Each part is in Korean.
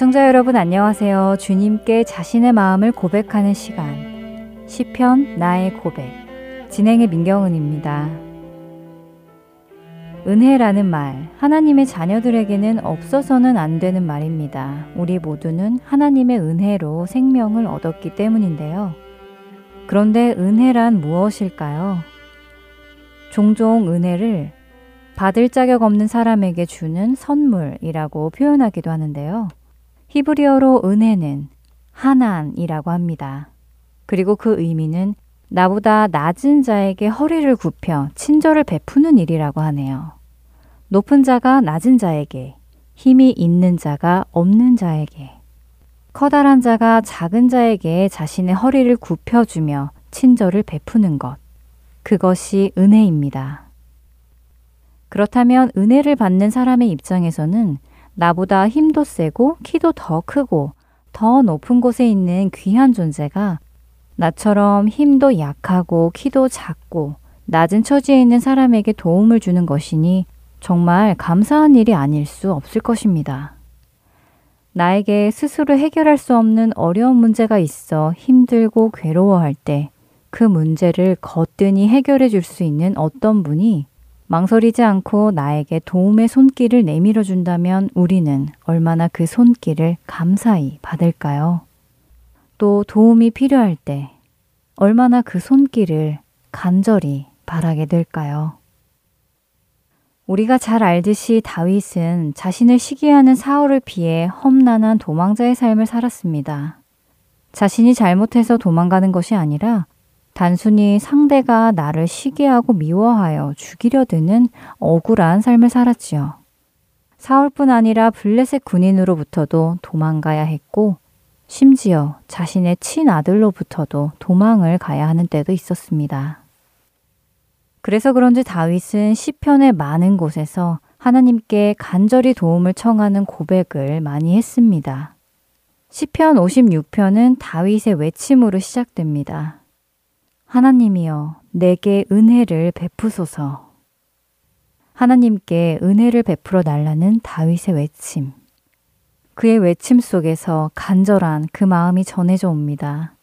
애청자 여러분 안녕하세요. 주님께 자신의 마음을 고백하는 시간. 시편 나의 고백. 진행의 민경은입니다. 은혜라는 말, 하나님의 자녀들에게는 없어서는 안 되는 말입니다. 우리 모두는 하나님의 은혜로 생명을 얻었기 때문인데요. 그런데 은혜란 무엇일까요? 종종 은혜를 받을 자격 없는 사람에게 주는 선물이라고 표현하기도 하는데요. 히브리어로 은혜는 하난이라고 합니다. 그리고 그 의미는 나보다 낮은 자에게 허리를 굽혀 친절을 베푸는 일이라고 하네요. 높은 자가 낮은 자에게, 힘이 있는 자가 없는 자에게, 커다란 자가 작은 자에게 자신의 허리를 굽혀주며 친절을 베푸는 것. 그것이 은혜입니다. 그렇다면 은혜를 받는 사람의 입장에서는 나보다 힘도 세고 키도 더 크고 더 높은 곳에 있는 귀한 존재가 나처럼 힘도 약하고 키도 작고 낮은 처지에 있는 사람에게 도움을 주는 것이니 정말 감사한 일이 아닐 수 없을 것입니다. 나에게 스스로 해결할 수 없는 어려운 문제가 있어 힘들고 괴로워할 때 그 문제를 거뜬히 해결해 줄 수 있는 어떤 분이 망설이지 않고 나에게 도움의 손길을 내밀어 준다면 우리는 얼마나 그 손길을 감사히 받을까요? 또 도움이 필요할 때 얼마나 그 손길을 간절히 바라게 될까요? 우리가 잘 알듯이 다윗은 자신을 시기하는 사울을 피해 험난한 도망자의 삶을 살았습니다. 자신이 잘못해서 도망가는 것이 아니라 단순히 상대가 나를 시기하고 미워하여 죽이려 드는 억울한 삶을 살았지요. 사울뿐 아니라 블레셋 군인으로부터도 도망가야 했고, 심지어 자신의 친아들로부터도 도망을 가야 하는 때도 있었습니다. 그래서 그런지 다윗은 시편의 많은 곳에서 하나님께 간절히 도움을 청하는 고백을 많이 했습니다. 시편 56편은 다윗의 외침으로 시작됩니다. 하나님이여 내게 은혜를 베푸소서. 하나님께 은혜를 베풀어 달라는 다윗의 외침. 그의 외침 속에서 간절한 그 마음이 전해져 옵니다.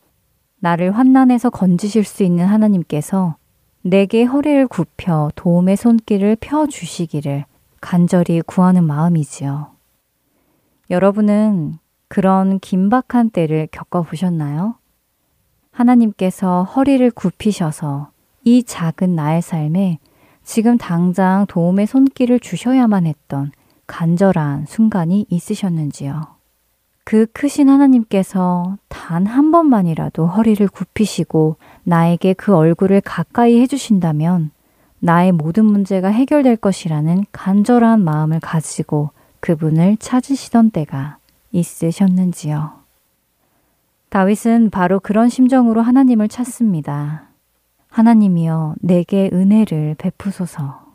나를 환난에서 건지실 수 있는 하나님께서 내게 허리를 굽혀 도움의 손길을 펴 주시기를 간절히 구하는 마음이지요. 여러분은 그런 긴박한 때를 겪어 보셨나요? 하나님께서 허리를 굽히셔서 이 작은 나의 삶에 지금 당장 도움의 손길을 주셔야만 했던 간절한 순간이 있으셨는지요. 그 크신 하나님께서 단 한 번만이라도 허리를 굽히시고 나에게 그 얼굴을 가까이 해주신다면 나의 모든 문제가 해결될 것이라는 간절한 마음을 가지고 그분을 찾으시던 때가 있으셨는지요. 다윗은 바로 그런 심정으로 하나님을 찾습니다. 하나님이여 내게 은혜를 베푸소서.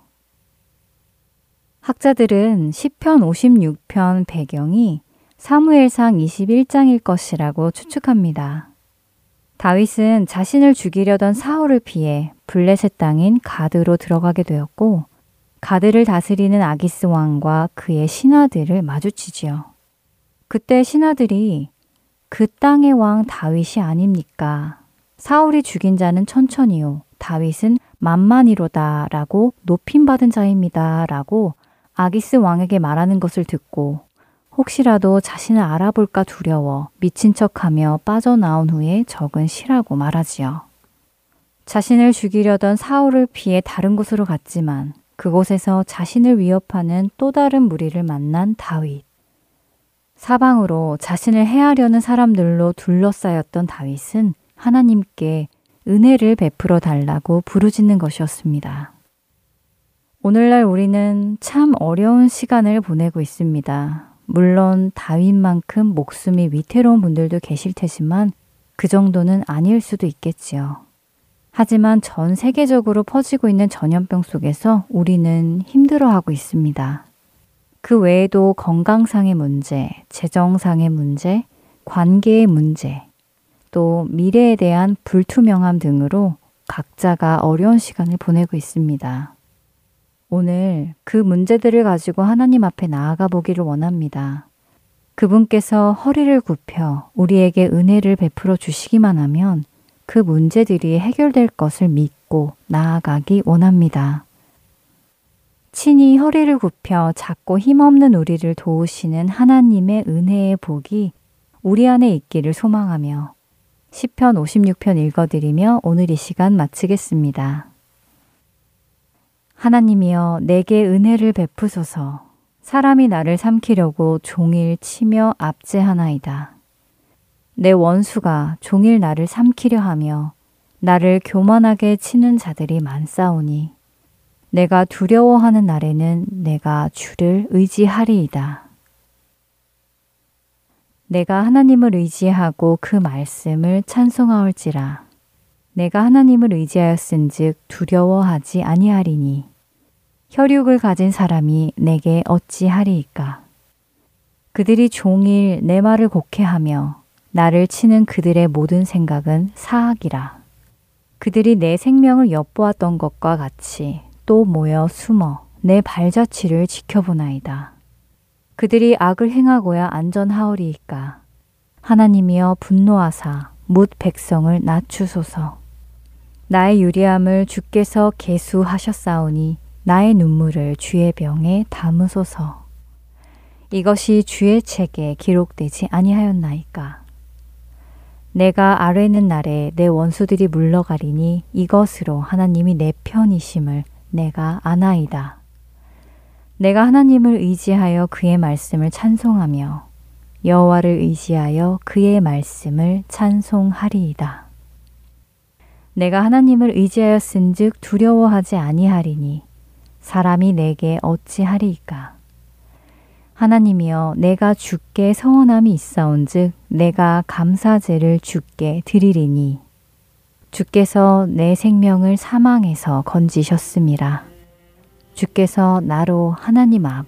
학자들은 시편 56편 배경이 사무엘상 21장일 것이라고 추측합니다. 다윗은 자신을 죽이려던 사울을 피해 블레셋 땅인 가드로 들어가게 되었고 가드를 다스리는 아기스 왕과 그의 신하들을 마주치지요. 그때 신하들이 그 땅의 왕 다윗이 아닙니까? 사울이 죽인 자는 천천히요. 다윗은 만만이로다 라고 높임받은 자입니다 라고 아기스 왕에게 말하는 것을 듣고 혹시라도 자신을 알아볼까 두려워 미친 척하며 빠져나온 후에 적은 시라고 말하지요. 자신을 죽이려던 사울을 피해 다른 곳으로 갔지만 그곳에서 자신을 위협하는 또 다른 무리를 만난 다윗. 사방으로 자신을 해하려는 사람들로 둘러싸였던 다윗은 하나님께 은혜를 베풀어 달라고 부르짖는 것이었습니다. 오늘날 우리는 참 어려운 시간을 보내고 있습니다. 물론 다윗만큼 목숨이 위태로운 분들도 계실 테지만 그 정도는 아닐 수도 있겠지요. 하지만 전 세계적으로 퍼지고 있는 전염병 속에서 우리는 힘들어하고 있습니다. 그 외에도 건강상의 문제, 재정상의 문제, 관계의 문제, 또 미래에 대한 불투명함 등으로 각자가 어려운 시간을 보내고 있습니다. 오늘 그 문제들을 가지고 하나님 앞에 나아가 보기를 원합니다. 그분께서 허리를 굽혀 우리에게 은혜를 베풀어 주시기만 하면 그 문제들이 해결될 것을 믿고 나아가기 원합니다. 친히 허리를 굽혀 작고 힘없는 우리를 도우시는 하나님의 은혜의 복이 우리 안에 있기를 소망하며 10편 56편 읽어드리며 오늘 이 시간 마치겠습니다. 하나님이여 내게 은혜를 베푸소서 사람이 나를 삼키려고 종일 치며 압제하나이다. 내 원수가 종일 나를 삼키려 하며 나를 교만하게 치는 자들이 많사오니 내가 두려워하는 날에는 내가 주를 의지하리이다. 내가 하나님을 의지하고 그 말씀을 찬송하올지라. 내가 하나님을 의지하였은즉 두려워하지 아니하리니. 혈육을 가진 사람이 내게 어찌하리이까. 그들이 종일 내 말을 곡해하며 나를 치는 그들의 모든 생각은 사악이라. 그들이 내 생명을 엿보았던 것과 같이 또 모여 숨어 내 발자취를 지켜보나이다. 그들이 악을 행하고야 안전하오리이까. 하나님이여 분노하사 묻 백성을 낮추소서. 나의 유리함을 주께서 개수하셨사오니 나의 눈물을 주의 병에 담으소서. 이것이 주의 책에 기록되지 아니하였나이까. 내가 아뢰는 날에 내 원수들이 물러가리니 이것으로 하나님이 내 편이심을 내가 아나이다. 내가 하나님을 의지하여 그의 말씀을 찬송하며 여호와를 의지하여 그의 말씀을 찬송하리이다. 내가 하나님을 의지하였은즉 두려워하지 아니하리니 사람이 내게 어찌하리이까? 하나님이여 내가 주께 성원함이 있사온즉 내가 감사제를 주께 드리리니 주께서 내 생명을 사망에서 건지셨음이라 주께서 나로 하나님 앞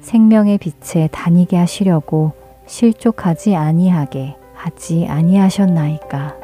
생명의 빛에 다니게 하시려고 실족하지 아니하게 하지 아니하셨나이까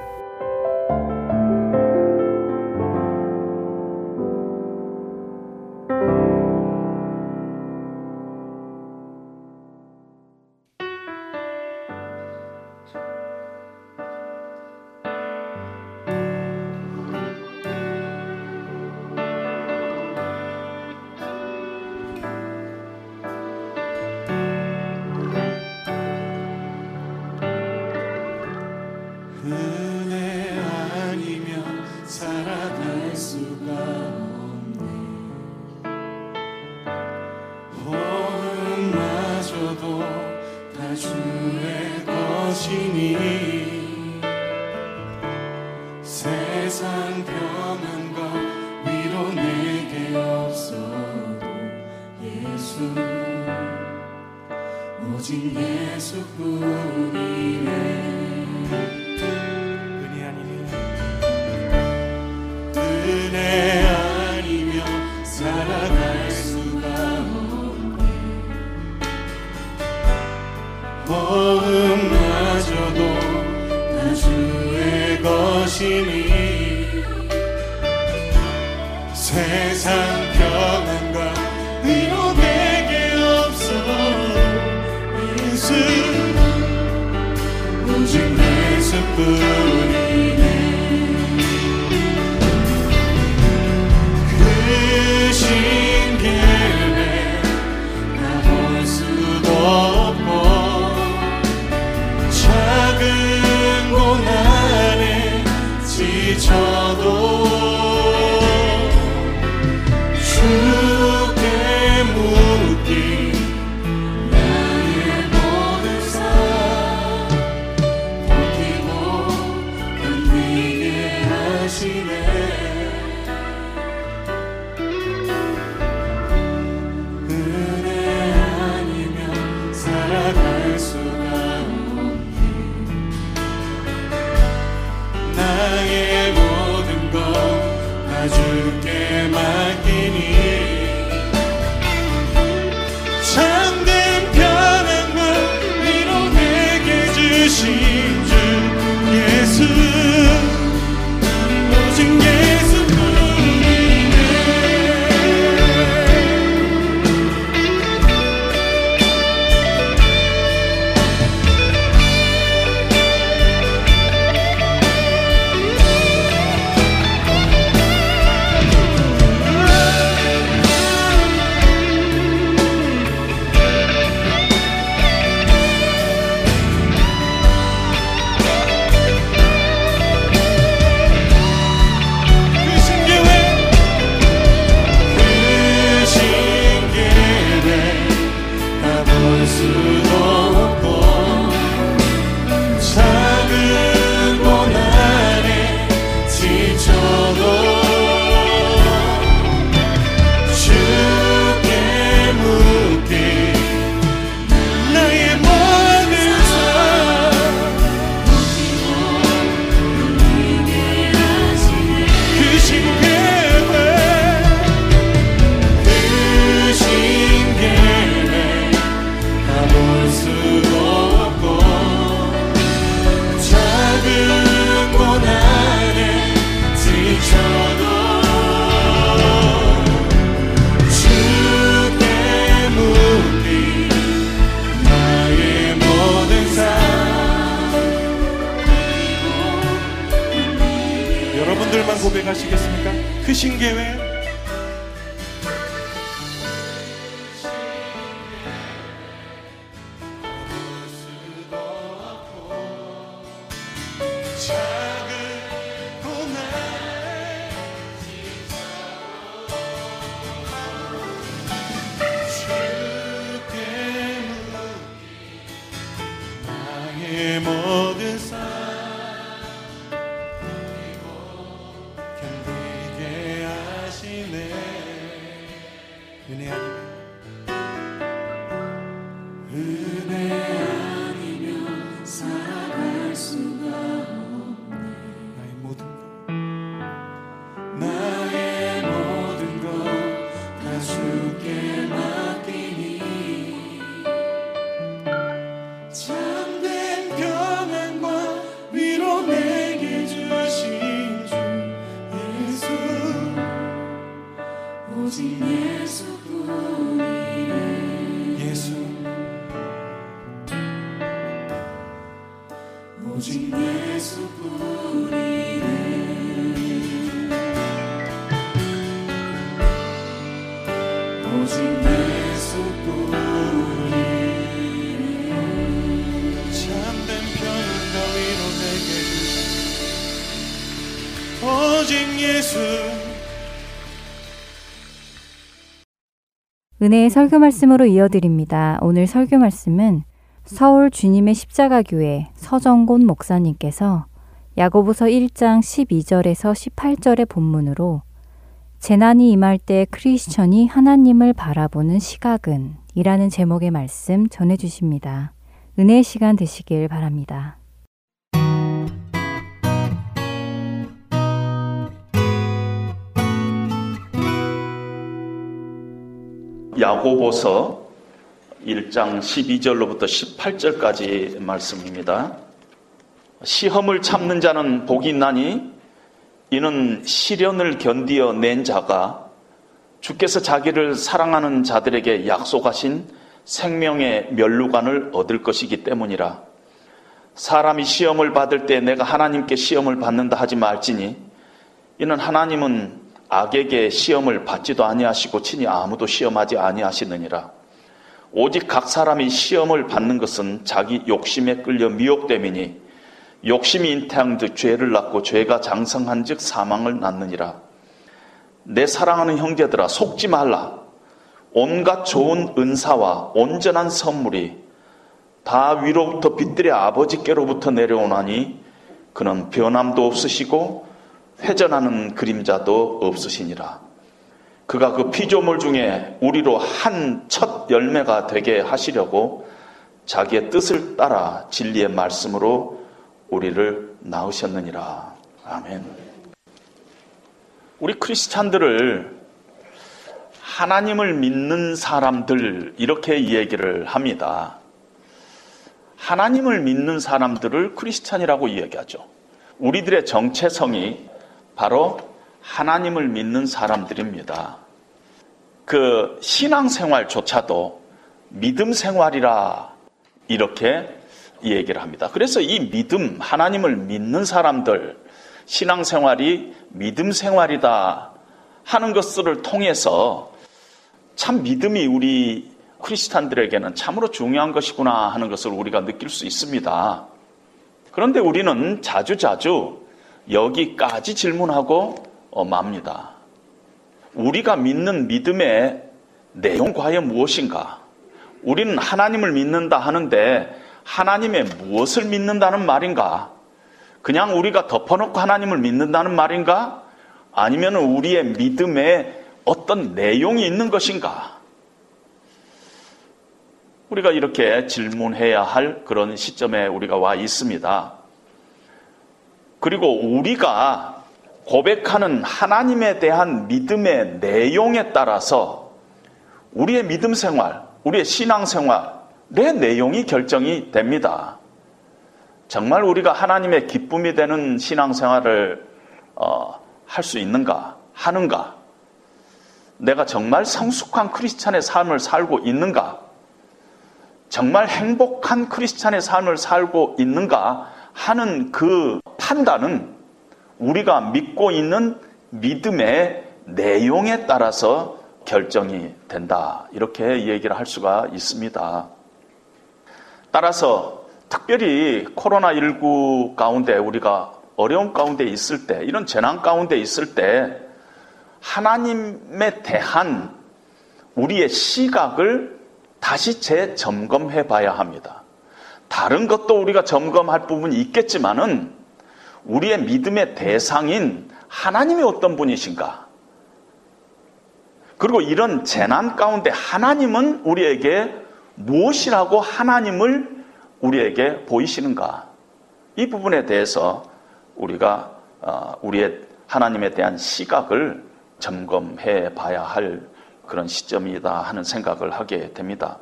Booty. 신 계획 은혜의 설교 말씀으로 이어드립니다. 오늘 설교 말씀은 서울 주님의 십자가 교회 서정곤 목사님께서 야고보서 1장 12절에서 18절의 본문으로 재난이 임할 때 크리스천이 하나님을 바라보는 시각은 이라는 제목의 말씀 전해 주십니다. 은혜의 시간 되시길 바랍니다. 야고보서 1장 12절로부터 18절까지 말씀입니다. 시험을 참는 자는 복이 있나니 이는 시련을 견디어 낸 자가 주께서 자기를 사랑하는 자들에게 약속하신 생명의 멸루관을 얻을 것이기 때문이라. 사람이 시험을 받을 때 내가 하나님께 시험을 받는다 하지 말지니 이는 하나님은 악에게 시험을 받지도 아니하시고 친히 아무도 시험하지 아니하시느니라. 오직 각 사람이 시험을 받는 것은 자기 욕심에 끌려 미혹됨이니 욕심이 잉태한 듯 죄를 낳고 죄가 장성한 즉 사망을 낳느니라. 내 사랑하는 형제들아 속지 말라. 온갖 좋은 은사와 온전한 선물이 다 위로부터 빛들의 아버지께로부터 내려오나니 그는 변함도 없으시고 회전하는 그림자도 없으시니라. 그가 그 피조물 중에 우리로 한 첫 열매가 되게 하시려고 자기의 뜻을 따라 진리의 말씀으로 우리를 낳으셨느니라. 아멘. 우리 크리스찬들을 하나님을 믿는 사람들 이렇게 얘기를 합니다. 하나님을 믿는 사람들을 크리스찬이라고 이야기하죠. 우리들의 정체성이 바로 하나님을 믿는 사람들입니다. 그 신앙 생활조차도 믿음 생활이라 이렇게 얘기를 합니다. 그래서 이 믿음, 하나님을 믿는 사람들, 신앙 생활이 믿음 생활이다 하는 것들을 통해서 참 믿음이 우리 크리스탄들에게는 참으로 중요한 것이구나 하는 것을 우리가 느낄 수 있습니다. 그런데 우리는 자주자주 여기까지 질문하고 어, 맙니다. 우리가 믿는 믿음의 내용 과연 무엇인가? 우리는 하나님을 믿는다 하는데 하나님의 무엇을 믿는다는 말인가? 그냥 우리가 덮어놓고 하나님을 믿는다는 말인가? 아니면 우리의 믿음에 어떤 내용이 있는 것인가? 우리가 이렇게 질문해야 할 그런 시점에 우리가 와 있습니다. 그리고 우리가 고백하는 하나님에 대한 믿음의 내용에 따라서 우리의 믿음 생활, 우리의 신앙 생활, 내 내용이 결정이 됩니다. 정말 우리가 하나님의 기쁨이 되는 신앙 생활을 어, 할 수 있는가, 하는가? 내가 정말 성숙한 크리스찬의 삶을 살고 있는가? 정말 행복한 크리스찬의 삶을 살고 있는가 하는 그 판단은 우리가 믿고 있는 믿음의 내용에 따라서 결정이 된다. 이렇게 얘기를 할 수가 있습니다. 따라서 특별히 코로나19 가운데 우리가 어려운 가운데 있을 때, 이런 재난 가운데 있을 때, 하나님에 대한 우리의 시각을 다시 재점검해 봐야 합니다. 다른 것도 우리가 점검할 부분이 있겠지만은 우리의 믿음의 대상인 하나님이 어떤 분이신가? 그리고 이런 재난 가운데 하나님은 우리에게 무엇이라고 하나님을 우리에게 보이시는가? 이 부분에 대해서 우리가 어, 우리의 하나님에 대한 시각을 점검해 봐야 할 그런 시점이다 하는 생각을 하게 됩니다.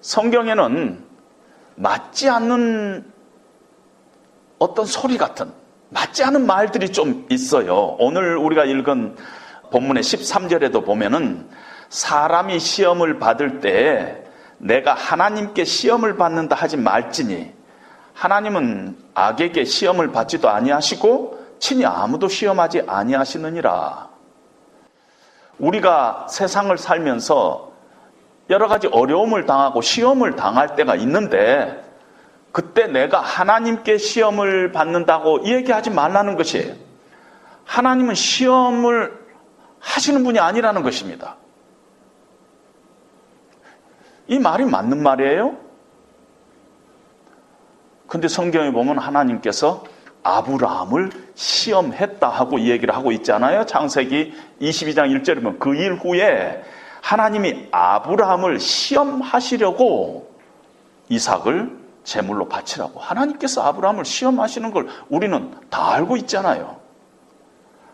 성경에는 맞지 않는 어떤 소리 같은 맞지 않은 말들이 좀 있어요. 오늘 우리가 읽은 본문의 13절에도 보면은 사람이 시험을 받을 때 내가 하나님께 시험을 받는다 하지 말지니 하나님은 악에게 시험을 받지도 아니하시고 친히 아무도 시험하지 아니하시느니라. 우리가 세상을 살면서 여러 가지 어려움을 당하고 시험을 당할 때가 있는데 그때 내가 하나님께 시험을 받는다고 얘기하지 말라는 것이에요. 하나님은 시험을 하시는 분이 아니라는 것입니다. 이 말이 맞는 말이에요? 근데 성경에 보면 하나님께서 아브라함을 시험했다 하고 얘기를 하고 있잖아요. 창세기 22장 1절에 보면 그 일 후에 하나님이 아브라함을 시험하시려고 이삭을 제물로 바치라고 하나님께서 아브라함을 시험하시는 걸 우리는 다 알고 있잖아요.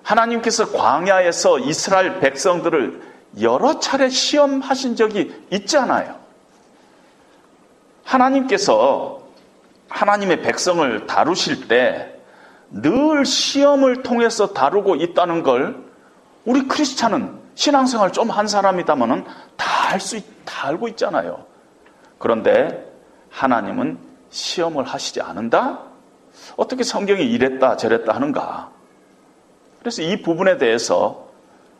하나님께서 광야에서 이스라엘 백성들을 여러 차례 시험하신 적이 있잖아요. 하나님께서 하나님의 백성을 다루실 때 늘 시험을 통해서 다루고 있다는 걸 우리 크리스찬은 신앙생활 좀 한 사람이다면은 다 알 수, 다 알고 있잖아요. 그런데 하나님은 시험을 하시지 않는다? 어떻게 성경이 이랬다 저랬다 하는가? 그래서 이 부분에 대해서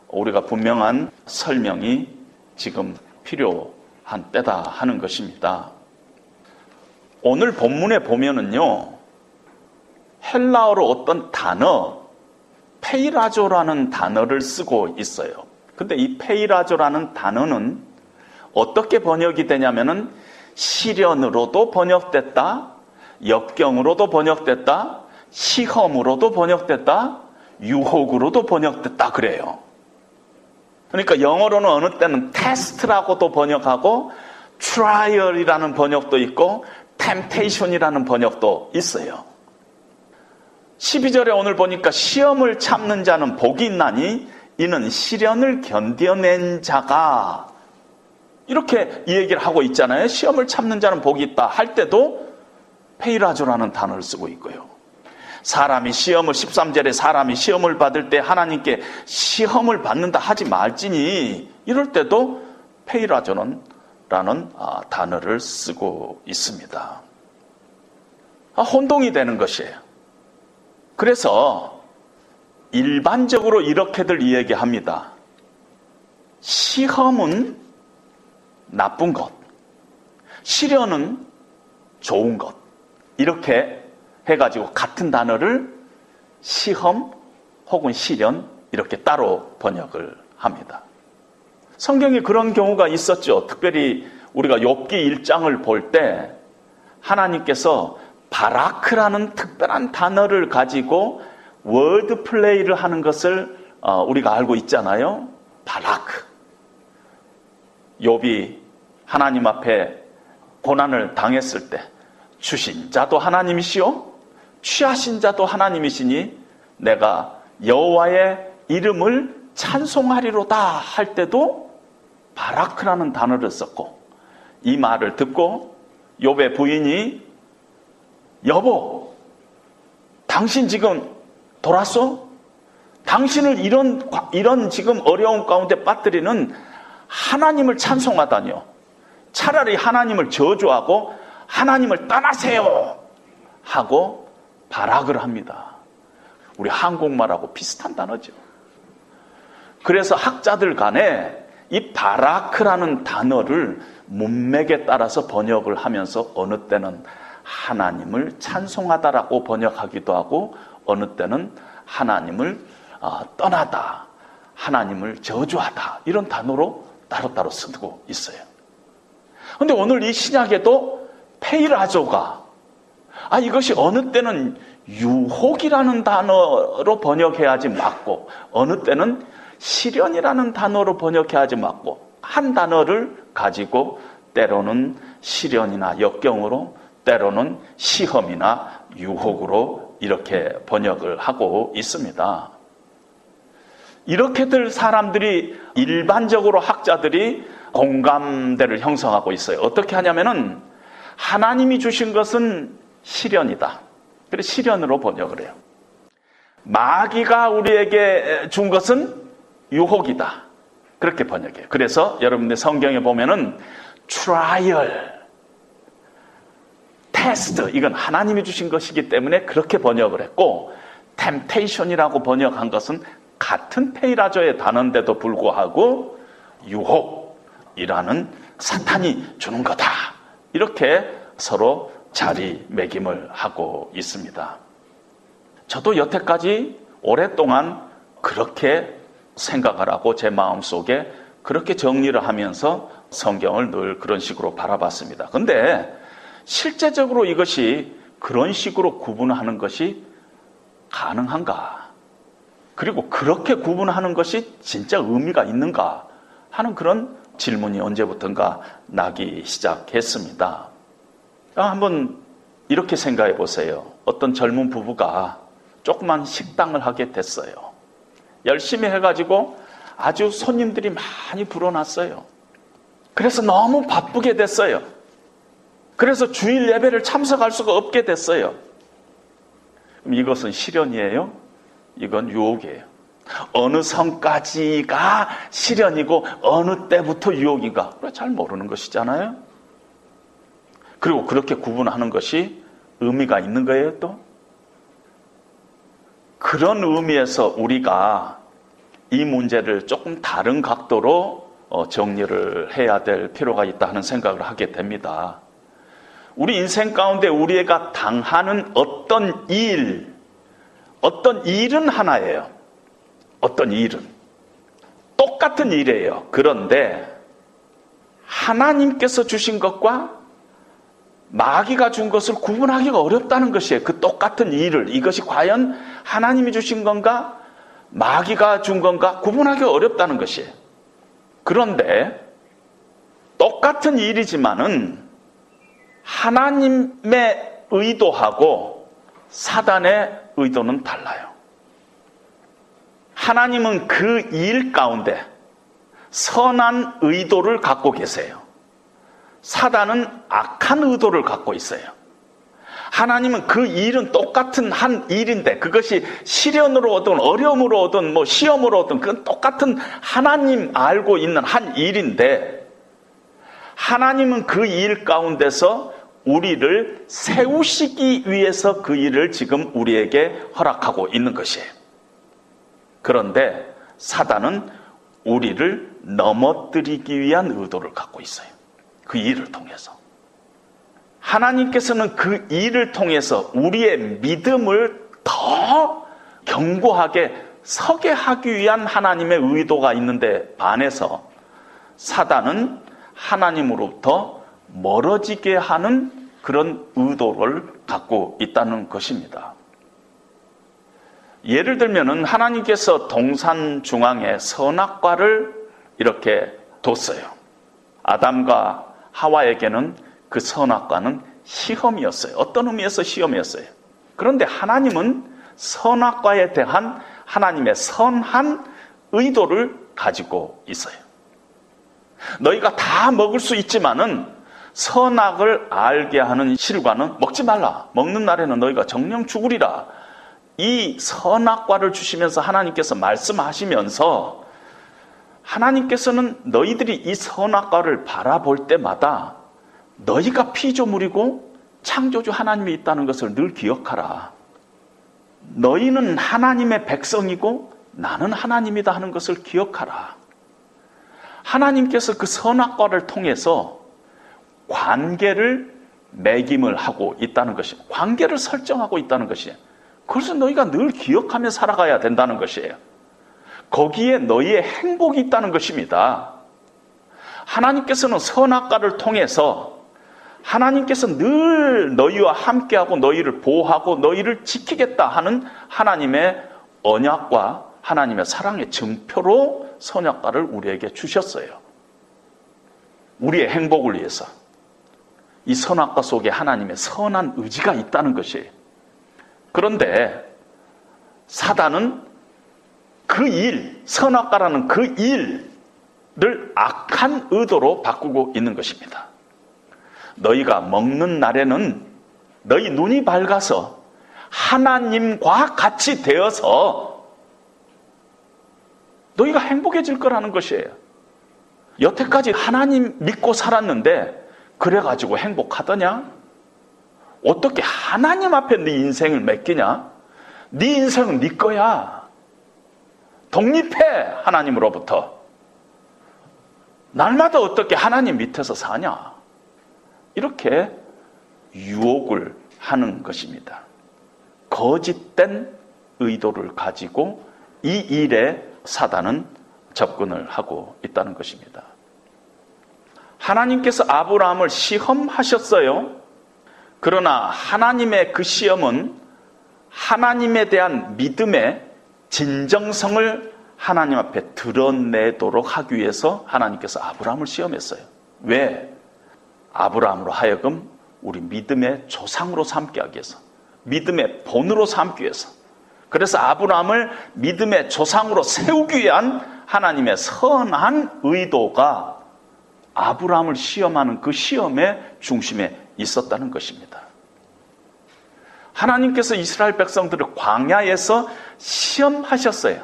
우리가 분명한 설명이 지금 필요한 때다 하는 것입니다. 오늘 본문에 보면은요, 헬라어로 어떤 단어, 페이라조라는 단어를 쓰고 있어요. 근데 이 페이라조라는 단어는 어떻게 번역이 되냐면은 시련으로도 번역됐다, 역경으로도 번역됐다, 시험으로도 번역됐다, 유혹으로도 번역됐다 그래요. 그러니까 영어로는 어느 때는 test라고도 번역하고 trial이라는 번역도 있고 temptation이라는 번역도 있어요. 12절에 오늘 보니까 시험을 참는 자는 복이 있나니 이는 시련을 견뎌낸 자가 이렇게 이 얘기를 하고 있잖아요. 시험을 참는 자는 복이 있다 할 때도 페이라조라는 단어를 쓰고 있고요. 사람이 시험을 13절에 사람이 시험을 받을 때 하나님께 시험을 받는다 하지 말지니 이럴 때도 페이라조는 라는 아, 단어를 쓰고 있습니다. 아, 혼동이 되는 것이에요. 그래서 일반적으로 이렇게들 이야기합니다. 시험은 나쁜 것, 시련은 좋은 것. 이렇게 해가지고 같은 단어를 시험 혹은 시련 이렇게 따로 번역을 합니다. 성경에 그런 경우가 있었죠. 특별히 우리가 욥기 1장을 볼 때 하나님께서 바라크라는 특별한 단어를 가지고 월드 플레이를 하는 것을 어, 우리가 알고 있잖아요. 바라크. 욥이 하나님 앞에 고난을 당했을 때 주신 자도 하나님이시요 취하신 자도 하나님이시니 내가 여호와의 이름을 찬송하리로다 할 때도 바라크라는 단어를 썼고 이 말을 듣고 욥의 부인이 여보 당신 지금 돌았어? 당신을 이런 이런 지금 어려운 가운데 빠뜨리는 하나님을 찬송하다니요. 차라리 하나님을 저주하고 하나님을 떠나세요 하고 발악을 합니다. 우리 한국말하고 비슷한 단어죠. 그래서 학자들 간에 이 바라크라는 단어를 문맥에 따라서 번역을 하면서 어느 때는 하나님을 찬송하다라고 번역하기도 하고 어느 때는 하나님을 아, 떠나다, 하나님을 저주하다 이런 단어로 따로따로 쓰고 있어요. 근데 오늘 이 신약에도 페이라조가 아 이것이 어느 때는 유혹이라는 단어로 번역해야지 맞고 어느 때는 시련이라는 단어로 번역해야지 맞고 한 단어를 가지고 때로는 시련이나 역경으로 때로는 시험이나 유혹으로 이렇게 번역을 하고 있습니다. 이렇게들 사람들이 일반적으로 학자들이 공감대를 형성하고 있어요. 어떻게 하냐면은 하나님이 주신 것은 시련이다. 그래서 시련으로 번역을 해요. 마귀가 우리에게 준 것은 유혹이다. 그렇게 번역해요. 그래서 여러분들 성경에 보면은 trial, test 이건 하나님이 주신 것이기 때문에 그렇게 번역을 했고 temptation이라고 번역한 것은 같은 πειράζω의 단어인데도 불구하고 유혹이라는 사탄이 주는 거다. 이렇게 서로 자리매김을 하고 있습니다. 저도 여태까지 오랫동안 그렇게 생각을 하고 제 마음속에 그렇게 정리를 하면서 성경을 늘 그런 식으로 바라봤습니다. 근데 실제적으로 이것이 그런 식으로 구분하는 것이 가능한가? 그리고 그렇게 구분하는 것이 진짜 의미가 있는가? 하는 그런 질문이 언제부턴가 나기 시작했습니다. 한번 이렇게 생각해 보세요. 어떤 젊은 부부가 조그만 식당을 하게 됐어요. 열심히 해가지고 아주 손님들이 많이 불어났어요. 그래서 너무 바쁘게 됐어요. 그래서 주일 예배를 참석할 수가 없게 됐어요. 그럼 이것은 시련이에요? 이건 유혹이에요. 어느 선까지가 시련이고 어느 때부터 유혹인가? 잘 모르는 것이잖아요. 그리고 그렇게 구분하는 것이 의미가 있는 거예요, 또? 그런 의미에서 우리가 이 문제를 조금 다른 각도로 어, 정리를 해야 될 필요가 있다 하는 생각을 하게 됩니다. 우리 인생 가운데 우리가 당하는 어떤 일, 어떤 일은 하나예요. 어떤 일은. 똑같은 일이에요. 그런데 하나님께서 주신 것과 마귀가 준 것을 구분하기가 어렵다는 것이에요. 그 똑같은 일을. 이것이 과연 하나님이 주신 건가? 마귀가 준 건가? 구분하기가 어렵다는 것이에요. 그런데 똑같은 일이지만은 하나님의 의도하고 사단의 의도는 달라요. 하나님은 그 일 가운데 선한 의도를 갖고 계세요. 사단은 악한 의도를 갖고 있어요. 하나님은 그 일은 똑같은 한 일인데 그것이 시련으로 오든 어려움으로 오든 뭐 시험으로 오든 그건 똑같은 하나님 알고 있는 한 일인데 하나님은 그 일 가운데서 우리를 세우시기 위해서 그 일을 지금 우리에게 허락하고 있는 것이에요. 그런데 사단은 우리를 넘어뜨리기 위한 의도를 갖고 있어요. 그 일을 통해서. 하나님께서는 그 일을 통해서 우리의 믿음을 더 견고하게 서게 하기 위한 하나님의 의도가 있는데 반해서 사단은 하나님으로부터 멀어지게 하는 그런 의도를 갖고 있다는 것입니다. 예를 들면은 하나님께서 동산 중앙에 선악과를 이렇게 뒀어요. 아담과 하와에게는 그 선악과는 시험이었어요. 어떤 의미에서 시험이었어요. 그런데 하나님은 선악과에 대한 하나님의 선한 의도를 가지고 있어요. 너희가 다 먹을 수 있지만은 선악을 알게 하는 실과는 먹지 말라. 먹는 날에는 너희가 정령 죽으리라. 이 선악과를 주시면서 하나님께서 말씀하시면서 하나님께서는 너희들이 이 선악과를 바라볼 때마다 너희가 피조물이고 창조주 하나님이 있다는 것을 늘 기억하라. 너희는 하나님의 백성이고 나는 하나님이다 하는 것을 기억하라. 하나님께서 그 선악과를 통해서 관계를 매김을 하고 있다는 것이 관계를 설정하고 있다는 것이에요. 그래서 너희가 늘 기억하며 살아가야 된다는 것이에요. 거기에 너희의 행복이 있다는 것입니다. 하나님께서는 선악과를 통해서 하나님께서 늘 너희와 함께하고 너희를 보호하고 너희를 지키겠다 하는 하나님의 언약과 하나님의 사랑의 증표로 선악과를 우리에게 주셨어요. 우리의 행복을 위해서. 이 선악과 속에 하나님의 선한 의지가 있다는 것이에요. 그런데 사단은 그 일, 선악과라는 그 일을 악한 의도로 바꾸고 있는 것입니다. 너희가 먹는 날에는 너희 눈이 밝아서 하나님과 같이 되어서 너희가 행복해질 거라는 것이에요. 여태까지 하나님 믿고 살았는데 그래가지고 행복하더냐? 어떻게 하나님 앞에 네 인생을 맡기냐? 네 인생은 네 거야. 독립해 하나님으로부터. 날마다 어떻게 하나님 밑에서 사냐? 이렇게 유혹을 하는 것입니다. 거짓된 의도를 가지고 이 일에 사단은 접근을 하고 있다는 것입니다. 하나님께서 아브라함을 시험하셨어요. 그러나 하나님의 그 시험은 하나님에 대한 믿음의 진정성을 하나님 앞에 드러내도록 하기 위해서 하나님께서 아브라함을 시험했어요. 왜? 아브라함으로 하여금 우리 믿음의 조상으로 삼게 하기 위해서. 믿음의 본으로 삼기 위해서. 그래서 아브라함을 믿음의 조상으로 세우기 위한 하나님의 선한 의도가 아브라함을 시험하는 그 시험의 중심에 있었다는 것입니다. 하나님께서 이스라엘 백성들을 광야에서 시험하셨어요.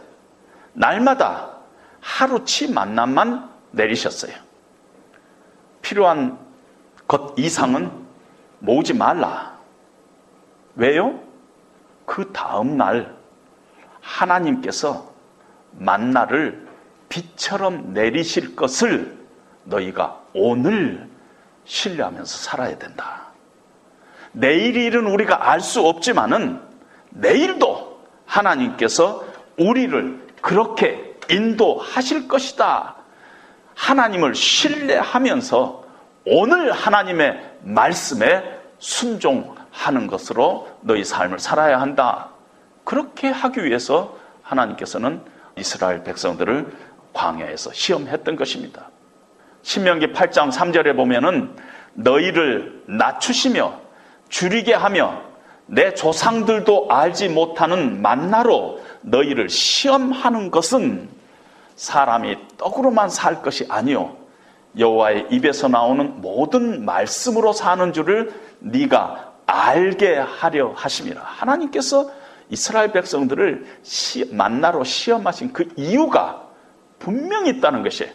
날마다 하루치 만남만 내리셨어요. 필요한 것 이상은 모으지 말라. 왜요? 그 다음 날 하나님께서 만나를 빛처럼 내리실 것을 너희가 오늘 신뢰하면서 살아야 된다. 내일 일은 우리가 알 수 없지만은 내일도 하나님께서 우리를 그렇게 인도하실 것이다. 하나님을 신뢰하면서 오늘 하나님의 말씀에 순종하는 것으로 너희 삶을 살아야 한다. 그렇게 하기 위해서 하나님께서는 이스라엘 백성들을 광야에서 시험했던 것입니다. 신명기 8장 3절에 보면은 너희를 낮추시며 줄이게 하며 내 조상들도 알지 못하는 만나로 너희를 시험하는 것은 사람이 떡으로만 살 것이 아니요 여호와의 입에서 나오는 모든 말씀으로 사는 줄을 네가 알게 하려 하심이라. 하나님께서 이스라엘 백성들을 시, 만나러 시험하신 그 이유가 분명히 있다는 것이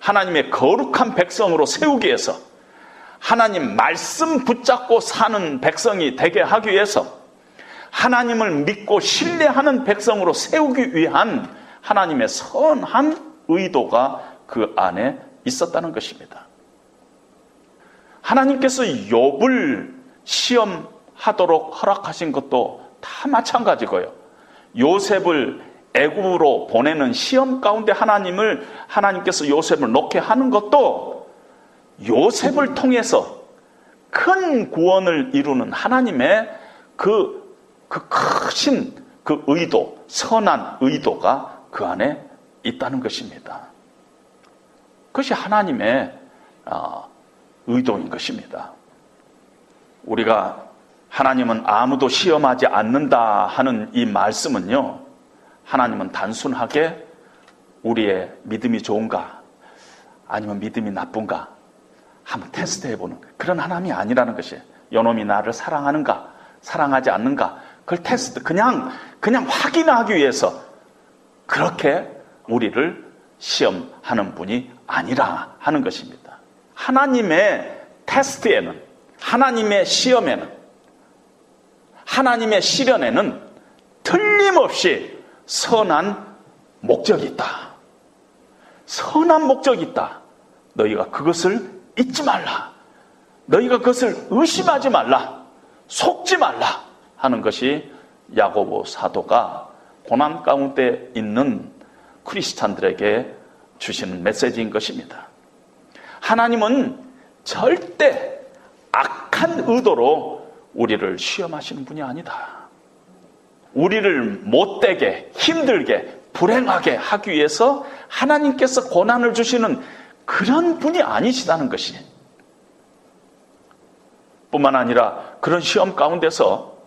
하나님의 거룩한 백성으로 세우기 위해서 하나님 말씀 붙잡고 사는 백성이 되게 하기 위해서 하나님을 믿고 신뢰하는 백성으로 세우기 위한 하나님의 선한 의도가 그 안에 있었다는 것입니다. 하나님께서 욥을 시험하도록 허락하신 것도 다 마찬가지고요. 요셉을 애굽으로 보내는 시험 가운데 하나님을 하나님께서 요셉을 놓게 하는 것도 요셉을 통해서 큰 구원을 이루는 하나님의 그, 그 크신 그 의도, 선한 의도가 그 안에 있다는 것입니다. 그것이 하나님의 어, 의도인 것입니다. 우리가 하나님은 아무도 시험하지 않는다 하는 이 말씀은요, 하나님은 단순하게 우리의 믿음이 좋은가, 아니면 믿음이 나쁜가, 한번 테스트 해보는 그런 하나님이 아니라는 것이에요. 요놈이 나를 사랑하는가, 사랑하지 않는가, 그걸 테스트, 그냥, 그냥 확인하기 위해서 그렇게 우리를 시험하는 분이 아니라 하는 것입니다. 하나님의 테스트에는, 하나님의 시험에는, 하나님의 시련에는 틀림없이 선한 목적이 있다. 선한 목적이 있다. 너희가 그것을 잊지 말라. 너희가 그것을 의심하지 말라. 속지 말라. 하는 것이 야고보 사도가 고난 가운데 있는 크리스찬들에게 주시는 메시지인 것입니다. 하나님은 절대 악한 의도로 우리를 시험하시는 분이 아니다. 우리를 못되게, 힘들게, 불행하게 하기 위해서 하나님께서 고난을 주시는 그런 분이 아니시다는 것이. 뿐만 아니라 그런 시험 가운데서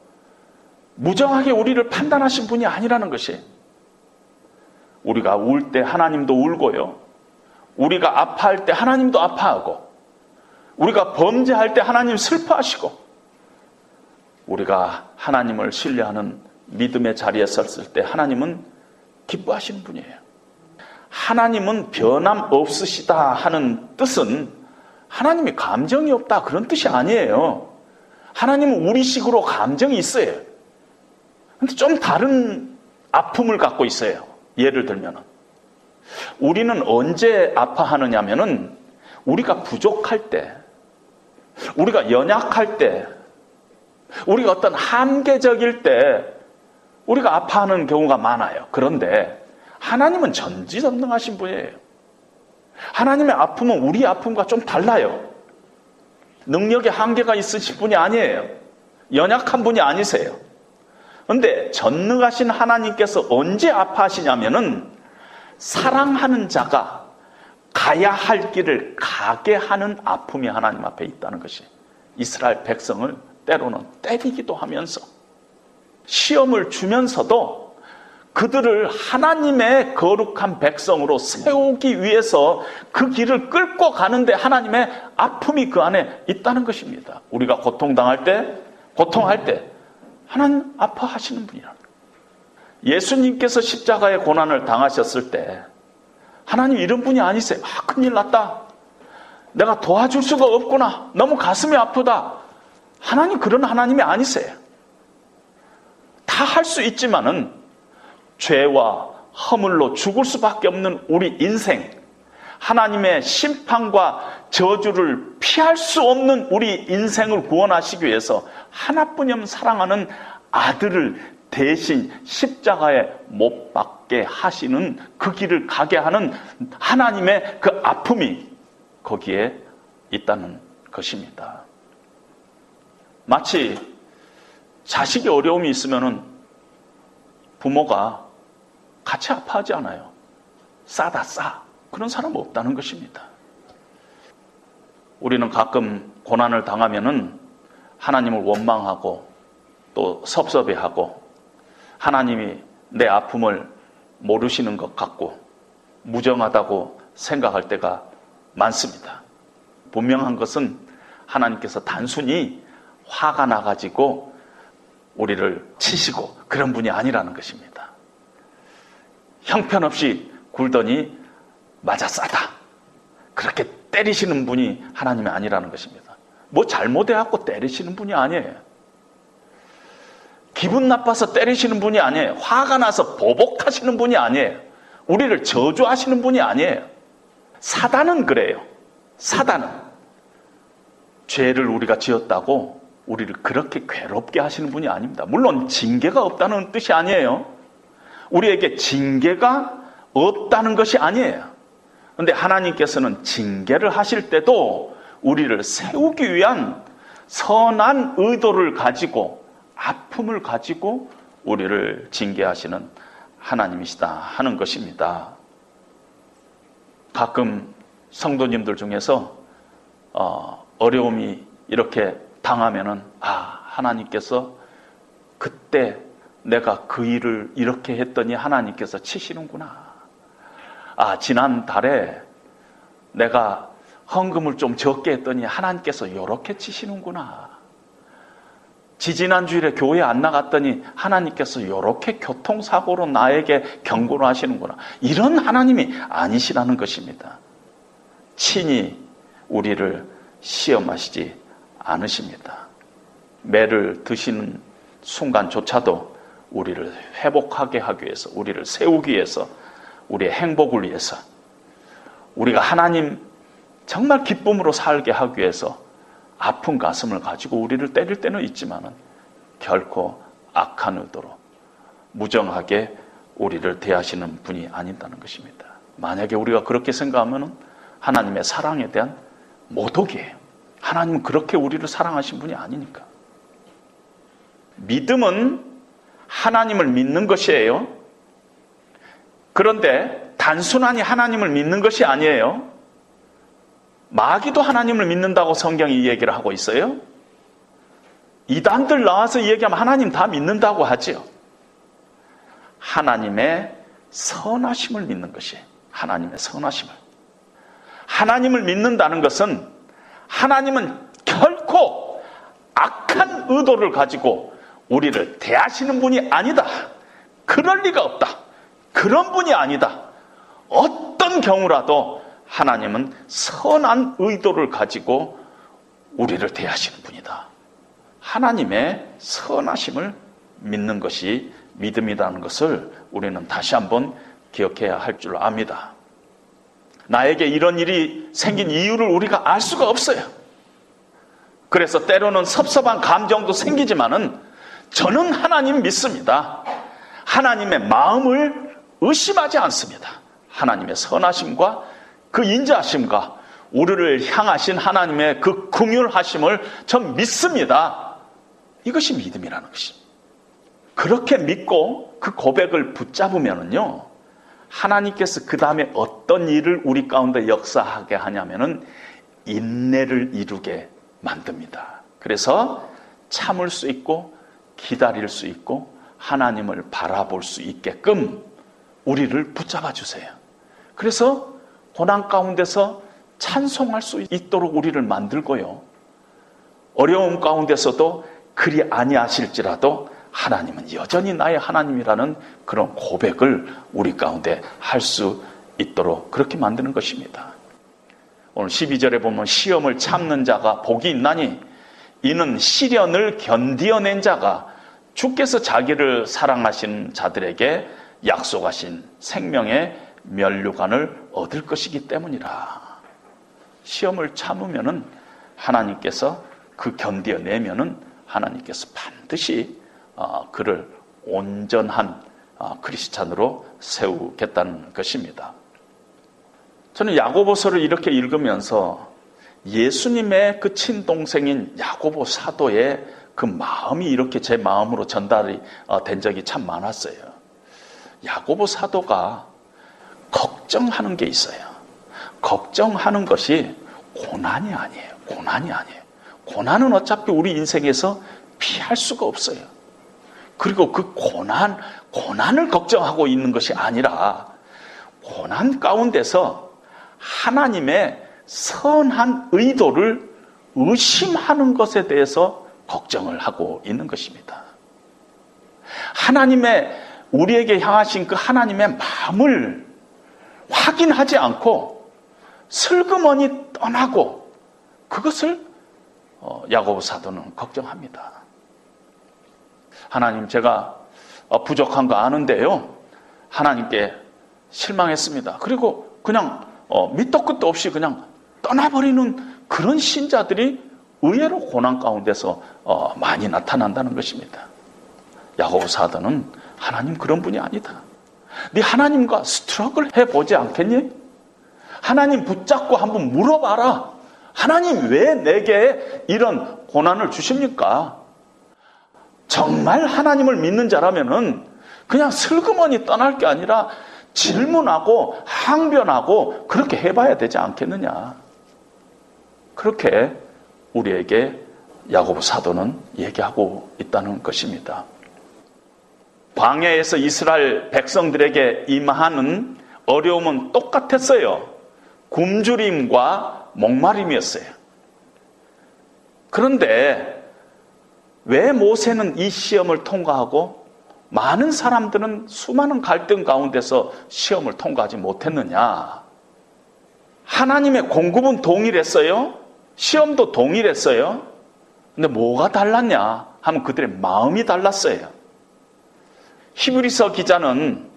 무정하게 우리를 판단하신 분이 아니라는 것이. 우리가 울 때 하나님도 울고요. 우리가 아파할 때 하나님도 아파하고, 우리가 범죄할 때 하나님 슬퍼하시고, 우리가 하나님을 신뢰하는 믿음의 자리에 섰을 때 하나님은 기뻐하시는 분이에요. 하나님은 변함 없으시다 하는 뜻은 하나님이 감정이 없다 그런 뜻이 아니에요. 하나님은 우리식으로 감정이 있어요. 근데 좀 다른 아픔을 갖고 있어요. 예를 들면 우리는 언제 아파하느냐면은 우리가 부족할 때, 우리가 연약할 때, 우리가 어떤 한계적일 때 우리가 아파하는 경우가 많아요. 그런데 하나님은 전지전능하신 분이에요. 하나님의 아픔은 우리 아픔과 좀 달라요. 능력의 한계가 있으신 분이 아니에요. 연약한 분이 아니세요. 그런데 전능하신 하나님께서 언제 아파하시냐면은 사랑하는 자가 가야 할 길을 가게 하는 아픔이 하나님 앞에 있다는 것이 이스라엘 백성을 때로는 때리기도 하면서 시험을 주면서도 그들을 하나님의 거룩한 백성으로 세우기 위해서 그 길을 끌고 가는데 하나님의 아픔이 그 안에 있다는 것입니다. 우리가 고통당할 때, 고통할 때 하나님 아파하시는 분이라. 예수님께서 십자가의 고난을 당하셨을 때 하나님 이런 분이 아니세요. 아, 큰일 났다. 내가 도와줄 수가 없구나. 너무 가슴이 아프다. 하나님 그런 하나님이 아니세요. 다 할 수 있지만은 죄와 허물로 죽을 수밖에 없는 우리 인생, 하나님의 심판과 저주를 피할 수 없는 우리 인생을 구원하시기 위해서 하나뿐임 사랑하는 아들을 대신 십자가에 못 박게 하시는 그 길을 가게 하는 하나님의 그 아픔이 거기에 있다는 것입니다. 마치 자식이 어려움이 있으면은 부모가 같이 아파하지 않아요. 싸다 싸. 그런 사람 없다는 것입니다. 우리는 가끔 고난을 당하면은 하나님을 원망하고 또 섭섭해하고 하나님이 내 아픔을 모르시는 것 같고 무정하다고 생각할 때가 많습니다. 분명한 것은 하나님께서 단순히 화가 나가지고 우리를 치시고 그런 분이 아니라는 것입니다. 형편없이 굴더니 맞아 싸다. 그렇게 때리시는 분이 하나님이 아니라는 것입니다. 뭐 잘못해갖고 때리시는 분이 아니에요. 기분 나빠서 때리시는 분이 아니에요. 화가 나서 보복하시는 분이 아니에요. 우리를 저주하시는 분이 아니에요. 사단은 그래요. 사단은 죄를 우리가 지었다고 우리를 그렇게 괴롭게 하시는 분이 아닙니다. 물론 징계가 없다는 뜻이 아니에요. 우리에게 징계가 없다는 것이 아니에요. 그런데 하나님께서는 징계를 하실 때도 우리를 세우기 위한 선한 의도를 가지고 아픔을 가지고 우리를 징계하시는 하나님이시다 하는 것입니다. 가끔 성도님들 중에서 어, 어려움이 이렇게 당하면은 아 하나님께서 그때 내가 그 일을 이렇게 했더니 하나님께서 치시는구나. 아 지난 달에 내가 헌금을 좀 적게 했더니 하나님께서 이렇게 치시는구나. 지지난 주일에 교회 안 나갔더니 하나님께서 이렇게 교통사고로 나에게 경고를 하시는구나. 이런 하나님이 아니시라는 것입니다. 친히 우리를 시험하시지 않으십니다. 매를 드시는 순간조차도 우리를 회복하게 하기 위해서, 우리를 세우기 위해서, 우리의 행복을 위해서, 우리가 하나님 정말 기쁨으로 살게 하기 위해서 아픈 가슴을 가지고 우리를 때릴 때는 있지만은 결코 악한 의도로 무정하게 우리를 대하시는 분이 아닌다는 것입니다. 만약에 우리가 그렇게 생각하면 하나님의 사랑에 대한 모독이에요. 하나님은 그렇게 우리를 사랑하신 분이 아니니까. 믿음은 하나님을 믿는 것이에요. 그런데 단순하니 하나님을 믿는 것이 아니에요. 마귀도 하나님을 믿는다고 성경이 이 얘기를 하고 있어요. 이단들 나와서 얘기하면 하나님 다 믿는다고 하지요. 하나님의 선하심을 믿는 것이 하나님의 선하심을. 하나님을 믿는다는 것은 하나님은 결코 악한 의도를 가지고 우리를 대하시는 분이 아니다. 그럴 리가 없다. 그런 분이 아니다. 어떤 경우라도 하나님은 선한 의도를 가지고 우리를 대하시는 분이다. 하나님의 선하심을 믿는 것이 믿음이라는 것을 우리는 다시 한번 기억해야 할 줄 압니다. 나에게 이런 일이 생긴 이유를 우리가 알 수가 없어요. 그래서 때로는 섭섭한 감정도 생기지만은 저는 하나님 믿습니다. 하나님의 마음을 의심하지 않습니다. 하나님의 선하심과 그 인자하심과 우리를 향하신 하나님의 그 궁율하심을 전 믿습니다. 이것이 믿음이라는 것입니다. 그렇게 믿고 그 고백을 붙잡으면은요, 하나님께서 그 다음에 어떤 일을 우리 가운데 역사하게 하냐면은 인내를 이루게 만듭니다. 그래서 참을 수 있고 기다릴 수 있고 하나님을 바라볼 수 있게끔 우리를 붙잡아 주세요. 그래서 고난 가운데서 찬송할 수 있도록 우리를 만들고요. 어려움 가운데서도 그리 아니하실지라도 하나님은 여전히 나의 하나님이라는 그런 고백을 우리 가운데 할 수 있도록 그렇게 만드는 것입니다. 오늘 12절에 보면 시험을 참는 자가 복이 있나니 이는 시련을 견디어낸 자가 주께서 자기를 사랑하신 자들에게 약속하신 생명의 면류관을 얻을 것이기 때문이라. 시험을 참으면은 하나님께서 그 견디어내면은 하나님께서 반드시 어, 그를 온전한 어, 크리스찬으로 세우겠다는 것입니다. 저는 야고보서를 이렇게 읽으면서 예수님의 그 친동생인 야고보 사도의 그 마음이 이렇게 제 마음으로 전달이 어, 된 적이 참 많았어요. 야고보 사도가 걱정하는 게 있어요. 걱정하는 것이 고난이 아니에요. 고난이 아니에요. 고난은 어차피 우리 인생에서 피할 수가 없어요. 그리고 그 고난, 고난을 걱정하고 있는 것이 아니라 고난 가운데서 하나님의 선한 의도를 의심하는 것에 대해서 걱정을 하고 있는 것입니다. 하나님의 우리에게 향하신 그 하나님의 마음을 확인하지 않고 슬그머니 떠나고 그것을 어, 야고보 사도는 걱정합니다. 하나님 제가 어, 부족한 거 아는데요. 하나님께 실망했습니다. 그리고 그냥 어, 밑도 끝도 없이 그냥 떠나버리는 그런 신자들이 의외로 고난 가운데서 많이 나타난다는 것입니다. 야고보 사도는 하나님 그런 분이 아니다. 네 하나님과 스트럭을 해보지 않겠니? 하나님 붙잡고 한번 물어봐라. 하나님 왜 내게 이런 고난을 주십니까? 정말 하나님을 믿는 자라면은 그냥 슬그머니 떠날 게 아니라 질문하고 항변하고 그렇게 해봐야 되지 않겠느냐. 그렇게 우리에게 야고보 사도는 얘기하고 있다는 것입니다. 광야에서 이스라엘 백성들에게 임하는 어려움은 똑같았어요. 굶주림과 목마름이었어요. 그런데 왜 모세는 이 시험을 통과하고 많은 사람들은 수많은 갈등 가운데서 시험을 통과하지 못했느냐? 하나님의 공급은 동일했어요. 시험도 동일했어요. 근데 뭐가 달랐냐? 하면 그들의 마음이 달랐어요. 히브리서 기자는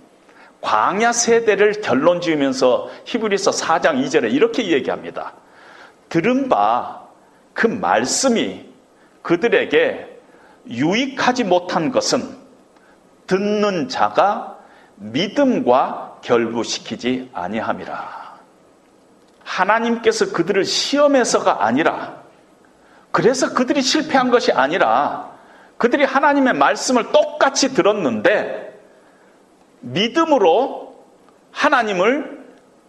광야 세대를 결론 지으면서 히브리서 4장 2절에 이렇게 얘기합니다. 들은 바 그 말씀이 그들에게 유익하지 못한 것은 듣는 자가 믿음과 결부시키지 아니함이라. 하나님께서 그들을 시험해서가 아니라 그래서 그들이 실패한 것이 아니라 그들이 하나님의 말씀을 똑같이 들었는데 믿음으로 하나님을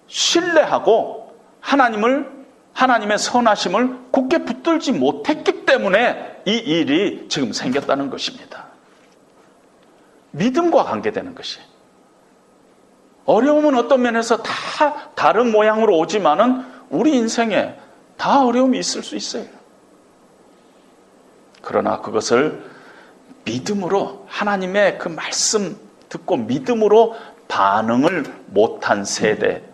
신뢰하고 하나님을 하나님의 선하심을 굳게 붙들지 못했기 때문에 이 일이 지금 생겼다는 것입니다. 믿음과 관계되는 것이. 어려움은 어떤 면에서 다 다른 모양으로 오지만은 우리 인생에 다 어려움이 있을 수 있어요. 그러나 그것을 믿음으로 하나님의 그 말씀 듣고 믿음으로 반응을 못한 세대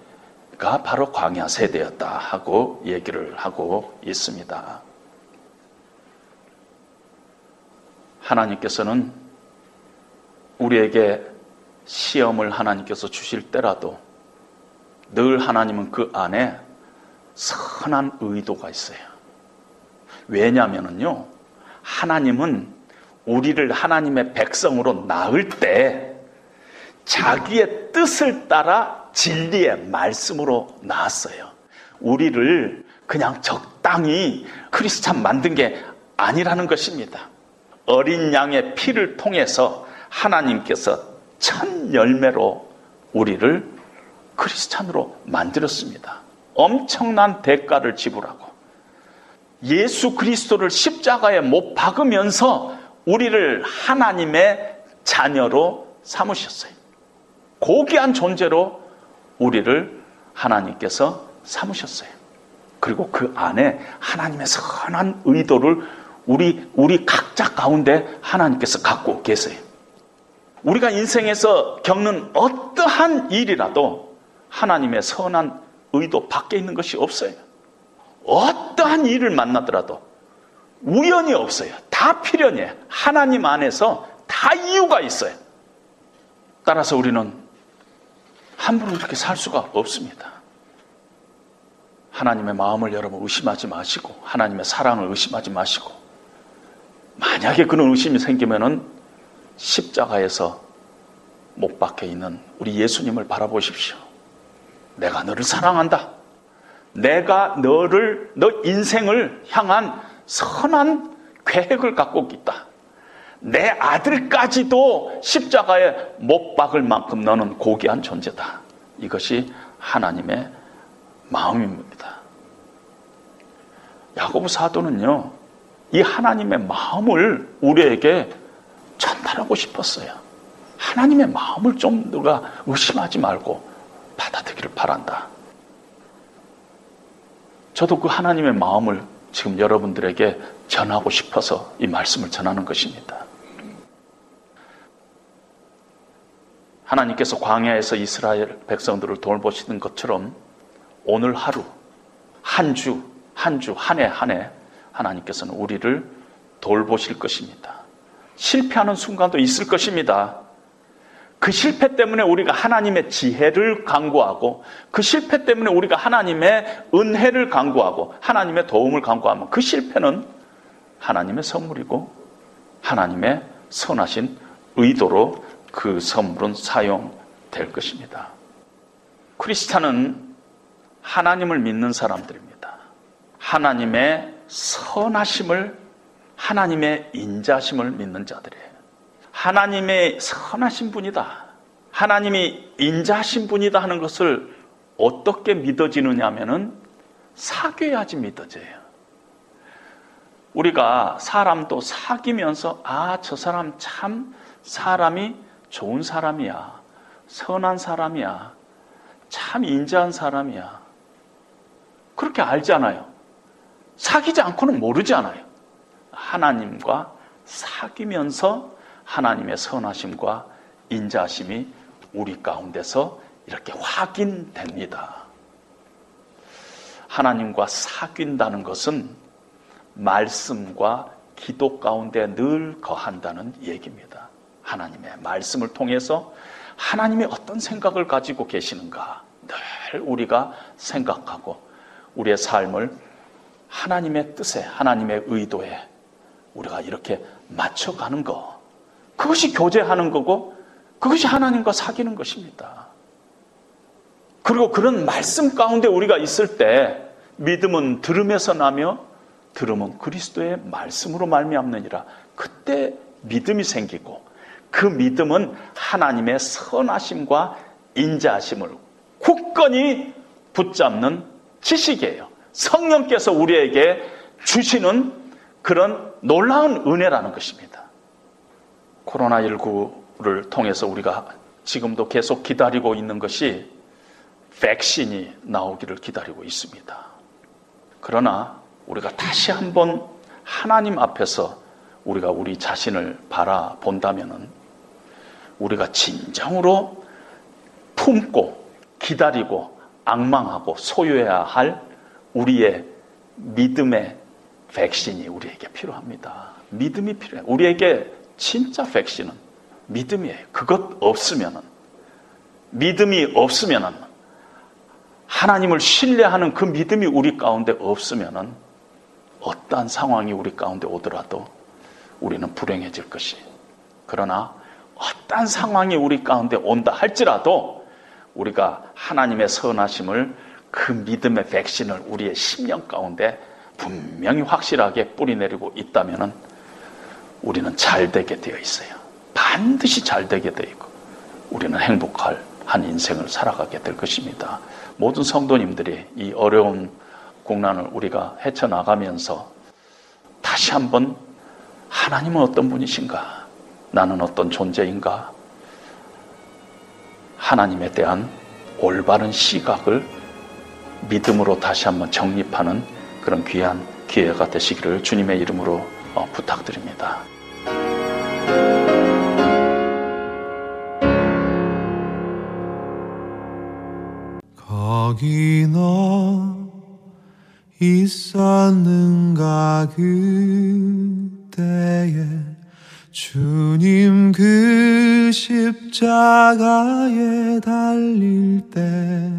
가 바로 광야 세대였다 하고 얘기를 하고 있습니다. 하나님께서는 우리에게 시험을 하나님께서 주실 때라도 늘 하나님은 그 안에 선한 의도가 있어요. 왜냐하면요, 하나님은 우리를 하나님의 백성으로 낳을 때 자기의 뜻을 따라 진리의 말씀으로 낳았어요. 우리를 그냥 적당히 크리스찬 만든 게 아니라는 것입니다. 어린 양의 피를 통해서 하나님께서 첫 열매로 우리를 크리스찬으로 만들었습니다. 엄청난 대가를 지불하고 예수 그리스도를 십자가에 못 박으면서 우리를 하나님의 자녀로 삼으셨어요. 고귀한 존재로 우리를 하나님께서 삼으셨어요. 그리고 그 안에 하나님의 선한 의도를 우리, 우리 각자 가운데 하나님께서 갖고 계세요. 우리가 인생에서 겪는 어떠한 일이라도 하나님의 선한 의도 밖에 있는 것이 없어요. 어떠한 일을 만나더라도 우연이 없어요. 다 필연이에요. 하나님 안에서 다 이유가 있어요. 따라서 우리는 함부로 이렇게 살 수가 없습니다. 하나님의 마음을 여러분 의심하지 마시고 하나님의 사랑을 의심하지 마시고 만약에 그런 의심이 생기면은 십자가에서 못 박혀 있는 우리 예수님을 바라보십시오. 내가 너를 사랑한다. 내가 너를 너 인생을 향한 선한 계획을 갖고 있다. 내 아들까지도 십자가에 못 박을 만큼 너는 고귀한 존재다. 이것이 하나님의 마음입니다. 야고보 사도는요, 이 하나님의 마음을 우리에게 전달하고 싶었어요. 하나님의 마음을 좀 누가 의심하지 말고 받아들기를 바란다. 저도 그 하나님의 마음을 지금 여러분들에게 전하고 싶어서 이 말씀을 전하는 것입니다. 하나님께서 광야에서 이스라엘 백성들을 돌보시는 것처럼 오늘 하루, 한 주, 한 주, 한 해, 한 해 하나님께서는 우리를 돌보실 것입니다. 실패하는 순간도 있을 것입니다. 그 실패 때문에 우리가 하나님의 지혜를 강구하고 그 실패 때문에 우리가 하나님의 은혜를 강구하고 하나님의 도움을 강구하면 그 실패는 하나님의 선물이고 하나님의 선하신 의도로 그 선물은 사용될 것입니다. 크리스찬은 하나님을 믿는 사람들입니다. 하나님의 선하심을 하나님의 인자심을 믿는 자들이에요. 하나님의 선하신 분이다. 하나님이 인자하신 분이다 하는 것을 어떻게 믿어지느냐 하면은 사귀어야지 믿어져요. 우리가 사람도 사귀면서 아, 저 사람 참 사람이 좋은 사람이야. 선한 사람이야. 참 인자한 사람이야. 그렇게 알잖아요. 사귀지 않고는 모르지 않아요. 하나님과 사귀면서 하나님의 선하심과 인자심이 우리 가운데서 이렇게 확인됩니다. 하나님과 사귄다는 것은 말씀과 기도 가운데 늘 거한다는 얘기입니다. 하나님의 말씀을 통해서 하나님이 어떤 생각을 가지고 계시는가 늘 우리가 생각하고 우리의 삶을 하나님의 뜻에, 하나님의 의도에 우리가 이렇게 맞춰가는 것. 그것이 교제하는 거고 그것이 하나님과 사귀는 것입니다. 그리고 그런 말씀 가운데 우리가 있을 때 믿음은 들음에서 나며 들음은 그리스도의 말씀으로 말미암느니라. 그때 믿음이 생기고 그 믿음은 하나님의 선하심과 인자하심을 굳건히 붙잡는 지식이에요. 성령께서 우리에게 주시는 그런 놀라운 은혜라는 것입니다. 코로나19를 통해서 우리가 지금도 계속 기다리고 있는 것이 백신이 나오기를 기다리고 있습니다. 그러나 우리가 다시 한번 하나님 앞에서 우리가 우리 자신을 바라본다면 우리가 진정으로 품고 기다리고 악망하고 소유해야 할 우리의 믿음의 백신이 우리에게 필요합니다. 믿음이 필요해. 우리에게 진짜 백신은 믿음이에요. 그것 없으면은 믿음이 없으면은 하나님을 신뢰하는 그 믿음이 우리 가운데 없으면은 어떠한 상황이 우리 가운데 오더라도 우리는 불행해질 것이. 그러나 어떠한 상황이 우리 가운데 온다 할지라도 우리가 하나님의 선하심을 그 믿음의 백신을 우리의 심령 가운데 분명히 확실하게 뿌리내리고 있다면은 우리는 잘 되게 되어 있어요. 반드시 잘 되게 되어 있고 우리는 행복할 한 인생을 살아가게 될 것입니다. 모든 성도님들이 이 어려운 국난을 우리가 헤쳐나가면서 다시 한번 하나님은 어떤 분이신가? 나는 어떤 존재인가? 하나님에 대한 올바른 시각을 믿음으로 다시 한번 정립하는 그런 귀한 기회가 되시기를 주님의 이름으로 어, 부탁드립니다. 거기 너 있었는가 그때에 주님 그 십자가에 달릴 때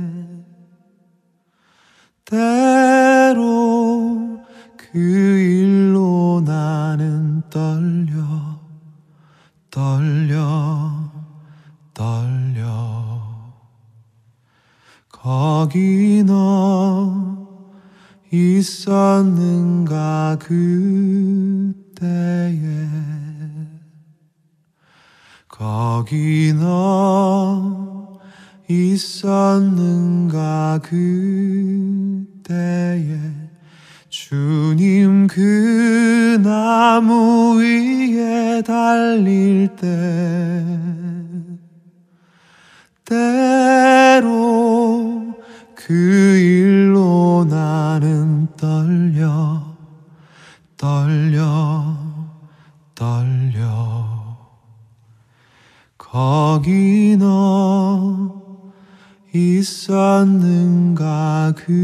때로 그 일로 나는 떨려 떨려 떨려. 거기 너 있었는가 그때에 거기 너 있었는가 그때에 주님 그 나무 위에 달릴 때 때로 그 일로 나는 떨려 떨려 떨려 거기 너 있었는가 그때에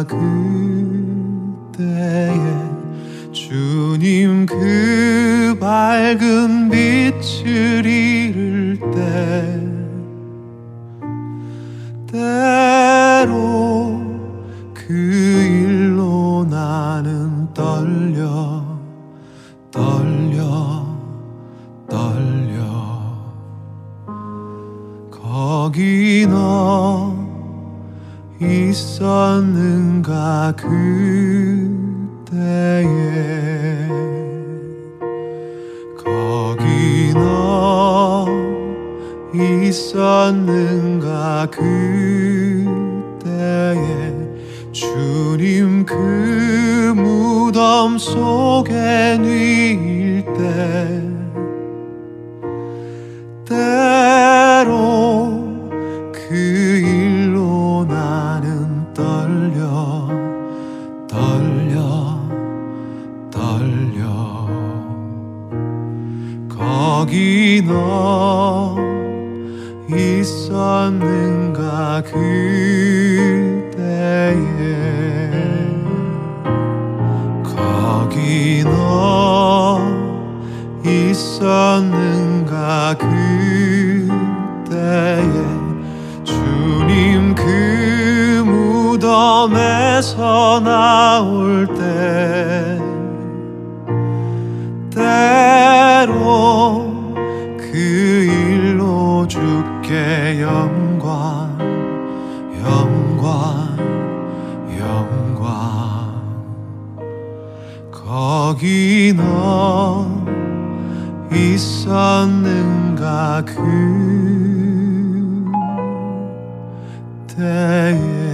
있었 있었는가 그때에 거기 너 있었는가 그때에 주님 그 무덤에서 나올 때 거기 너 있었는가 그때에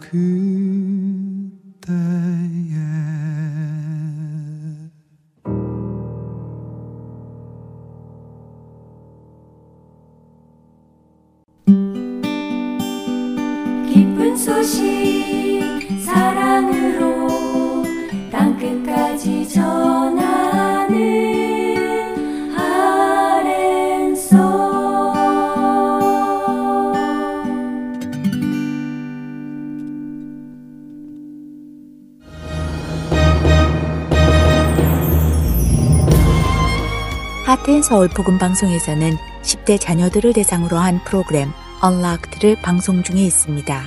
있 서울 복음 방송에서는 10대 자녀들을 대상으로 한 프로그램 Unlocked를 방송 중에 있습니다.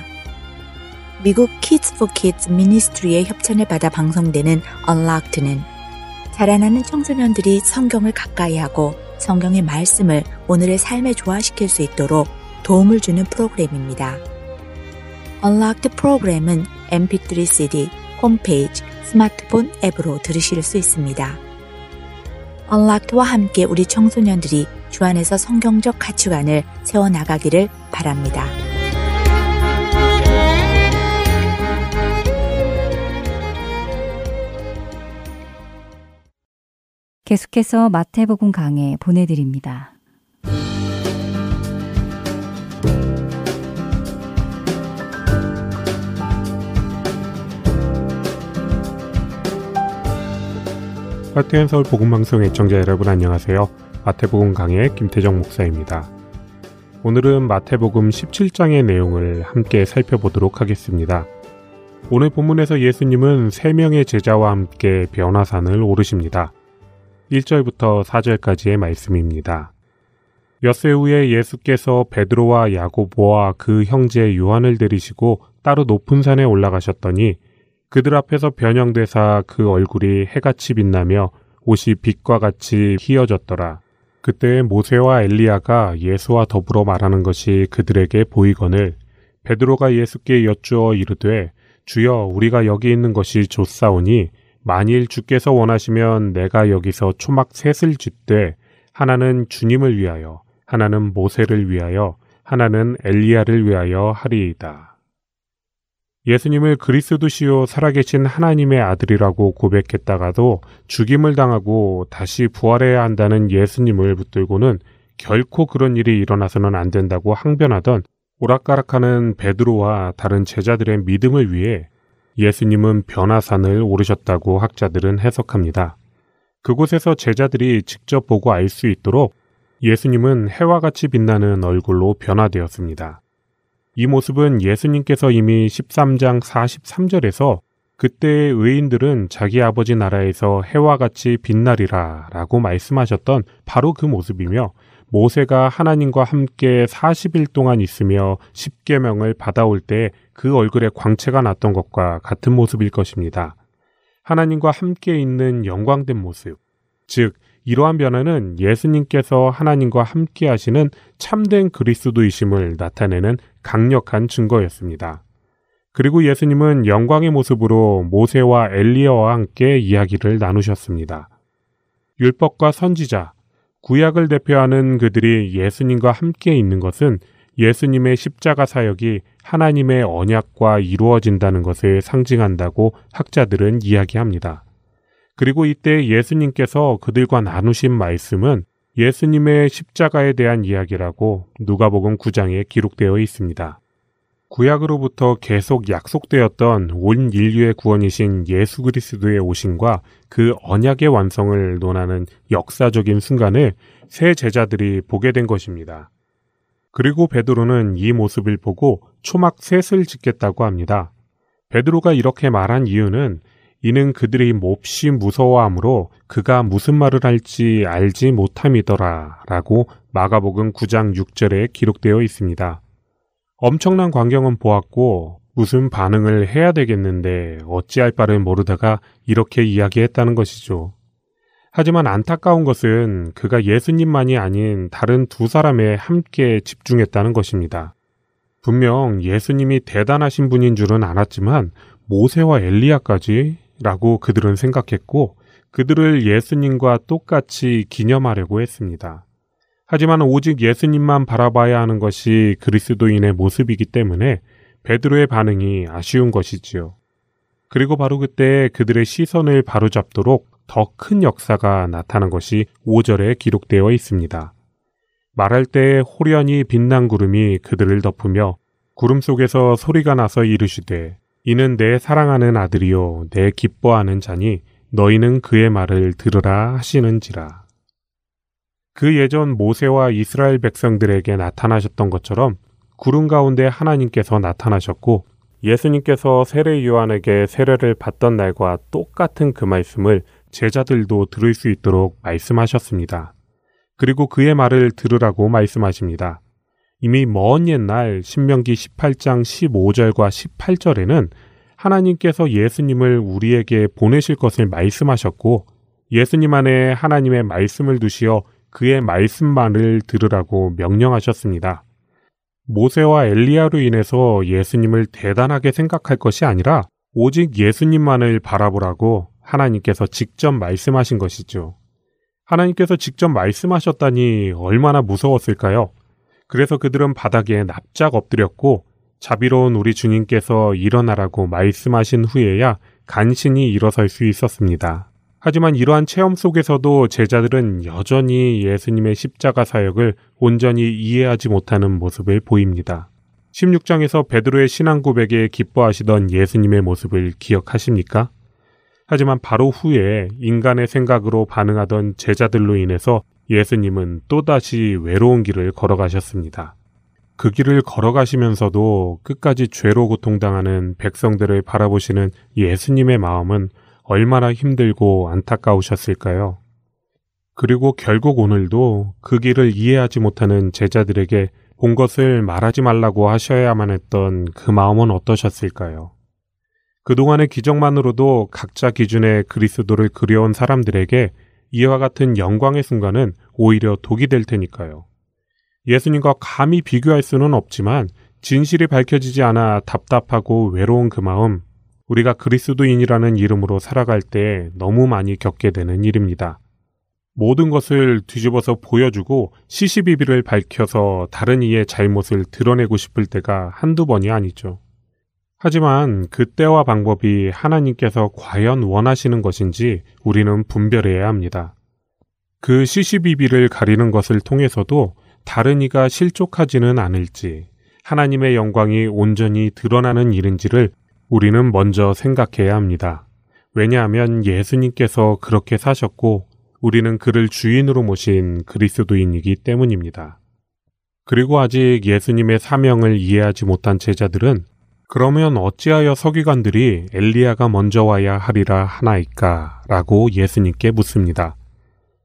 미국 Kids for Kids 미니스트리의 협찬을 받아 방송되는 Unlocked는 자라나는 청소년들이 성경을 가까이 하고 성경의 말씀을 오늘의 삶에 조화시킬 수 있도록 도움을 주는 프로그램입니다. Unlocked 프로그램은 mp3 cd, 홈페이지, 스마트폰 앱으로 들으실 수 있습니다. 언락트와 함께 우리 청소년들이 주 안에서 성경적 가치관을 세워나가기를 바랍니다. 계속해서 마태복음 강해 보내드립니다. 하트앤 서울 복음방송 애청자 여러분 안녕하세요. 마태복음 강의 김태정 목사입니다. 오늘은 마태복음 17장의 내용을 함께 살펴보도록 하겠습니다. 오늘 본문에서 예수님은 세 명의 제자와 함께 변화산을 오르십니다. 1절부터 4절까지의 말씀입니다. 엿새 후에 예수께서 베드로와 야고보와 그 형제 요한을 데리시고 따로 높은 산에 올라가셨더니 그들 앞에서 변형되사 그 얼굴이 해같이 빛나며 옷이 빛과 같이 희어졌더라. 그때 모세와 엘리야가 예수와 더불어 말하는 것이 그들에게 보이거늘 베드로가 예수께 여쭈어 이르되 주여 우리가 여기 있는 것이 좋사오니 만일 주께서 원하시면 내가 여기서 초막 셋을 짓되 하나는 주님을 위하여 하나는 모세를 위하여 하나는 엘리야를 위하여 하리이다. 예수님을 그리스도시요 살아계신 하나님의 아들이라고 고백했다가도 죽임을 당하고 다시 부활해야 한다는 예수님을 붙들고는 결코 그런 일이 일어나서는 안 된다고 항변하던 오락가락하는 베드로와 다른 제자들의 믿음을 위해 예수님은 변화산을 오르셨다고 학자들은 해석합니다. 그곳에서 제자들이 직접 보고 알 수 있도록 예수님은 해와 같이 빛나는 얼굴로 변화되었습니다. 이 모습은 예수님께서 이미 13장 43절에서 그때의 의인들은 자기 아버지 나라에서 해와 같이 빛나리라 라고 말씀하셨던 바로 그 모습이며 모세가 하나님과 함께 40일 동안 있으며 10계명을 받아올 때 그 얼굴에 광채가 났던 것과 같은 모습일 것입니다. 하나님과 함께 있는 영광된 모습, 즉 이러한 변화는 예수님께서 하나님과 함께 하시는 참된 그리스도이심을 나타내는 강력한 증거였습니다. 그리고 예수님은 영광의 모습으로 모세와 엘리야와 함께 이야기를 나누셨습니다. 율법과 선지자, 구약을 대표하는 그들이 예수님과 함께 있는 것은 예수님의 십자가 사역이 하나님의 언약과 이루어진다는 것을 상징한다고 학자들은 이야기합니다. 그리고 이때 예수님께서 그들과 나누신 말씀은 예수님의 십자가에 대한 이야기라고 누가복음 9장에 기록되어 있습니다. 구약으로부터 계속 약속되었던 온 인류의 구원이신 예수 그리스도의 오심과 그 언약의 완성을 논하는 역사적인 순간을 새 제자들이 보게 된 것입니다. 그리고 베드로는 이 모습을 보고 초막 셋을 짓겠다고 합니다. 베드로가 이렇게 말한 이유는 이는 그들이 몹시 무서워하므로 그가 무슨 말을 할지 알지 못함이더라 라고 마가복음 9장 6절에 기록되어 있습니다. 엄청난 광경은 보았고 무슨 반응을 해야 되겠는데 어찌할 바를 모르다가 이렇게 이야기했다는 것이죠. 하지만 안타까운 것은 그가 예수님만이 아닌 다른 두 사람에 함께 집중했다는 것입니다. 분명 예수님이 대단하신 분인 줄은 알았지만 모세와 엘리야까지 라고 그들은 생각했고 그들을 예수님과 똑같이 기념하려고 했습니다. 하지만 오직 예수님만 바라봐야 하는 것이 그리스도인의 모습이기 때문에 베드로의 반응이 아쉬운 것이지요. 그리고 바로 그때 그들의 시선을 바로잡도록 더 큰 역사가 나타난 것이 5절에 기록되어 있습니다. 말할 때 호련히 빛난 구름이 그들을 덮으며 구름 속에서 소리가 나서 이르시되 이는 내 사랑하는 아들이요 내 기뻐하는 자니 너희는 그의 말을 들으라 하시는지라. 그 예전 모세와 이스라엘 백성들에게 나타나셨던 것처럼 구름 가운데 하나님께서 나타나셨고 예수님께서 세례 요한에게 세례를 받던 날과 똑같은 그 말씀을 제자들도 들을 수 있도록 말씀하셨습니다. 그리고 그의 말을 들으라고 말씀하십니다. 이미 먼 옛날 신명기 18장 15절과 18절에는 하나님께서 예수님을 우리에게 보내실 것을 말씀하셨고 예수님 안에 하나님의 말씀을 두시어 그의 말씀만을 들으라고 명령하셨습니다. 모세와 엘리야로 인해서 예수님을 대단하게 생각할 것이 아니라 오직 예수님만을 바라보라고 하나님께서 직접 말씀하신 것이죠. 하나님께서 직접 말씀하셨다니 얼마나 무서웠을까요? 그래서 그들은 바닥에 납작 엎드렸고 자비로운 우리 주님께서 일어나라고 말씀하신 후에야 간신히 일어설 수 있었습니다. 하지만 이러한 체험 속에서도 제자들은 여전히 예수님의 십자가 사역을 온전히 이해하지 못하는 모습을 보입니다. 16장에서 베드로의 신앙 고백에 기뻐하시던 예수님의 모습을 기억하십니까? 하지만 바로 후에 인간의 생각으로 반응하던 제자들로 인해서 예수님은 또다시 외로운 길을 걸어가셨습니다. 그 길을 걸어가시면서도 끝까지 죄로 고통당하는 백성들을 바라보시는 예수님의 마음은 얼마나 힘들고 안타까우셨을까요? 그리고 결국 오늘도 그 길을 이해하지 못하는 제자들에게 본 것을 말하지 말라고 하셔야만 했던 그 마음은 어떠셨을까요? 그동안의 기적만으로도 각자 기준의 그리스도를 그려온 사람들에게 이와 같은 영광의 순간은 오히려 독이 될 테니까요. 예수님과 감히 비교할 수는 없지만 진실이 밝혀지지 않아 답답하고 외로운 그 마음, 우리가 그리스도인이라는 이름으로 살아갈 때 너무 많이 겪게 되는 일입니다. 모든 것을 뒤집어서 보여주고 시시비비를 밝혀서 다른 이의 잘못을 드러내고 싶을 때가 한두 번이 아니죠. 하지만 그 때와 방법이 하나님께서 과연 원하시는 것인지 우리는 분별해야 합니다. 그 시시비비를 가리는 것을 통해서도 다른 이가 실족하지는 않을지, 하나님의 영광이 온전히 드러나는 일인지를 우리는 먼저 생각해야 합니다. 왜냐하면 예수님께서 그렇게 사셨고 우리는 그를 주인으로 모신 그리스도인이기 때문입니다. 그리고 아직 예수님의 사명을 이해하지 못한 제자들은 그러면 어찌하여 서기관들이 엘리야가 먼저 와야 하리라 하나이까? 라고 예수님께 묻습니다.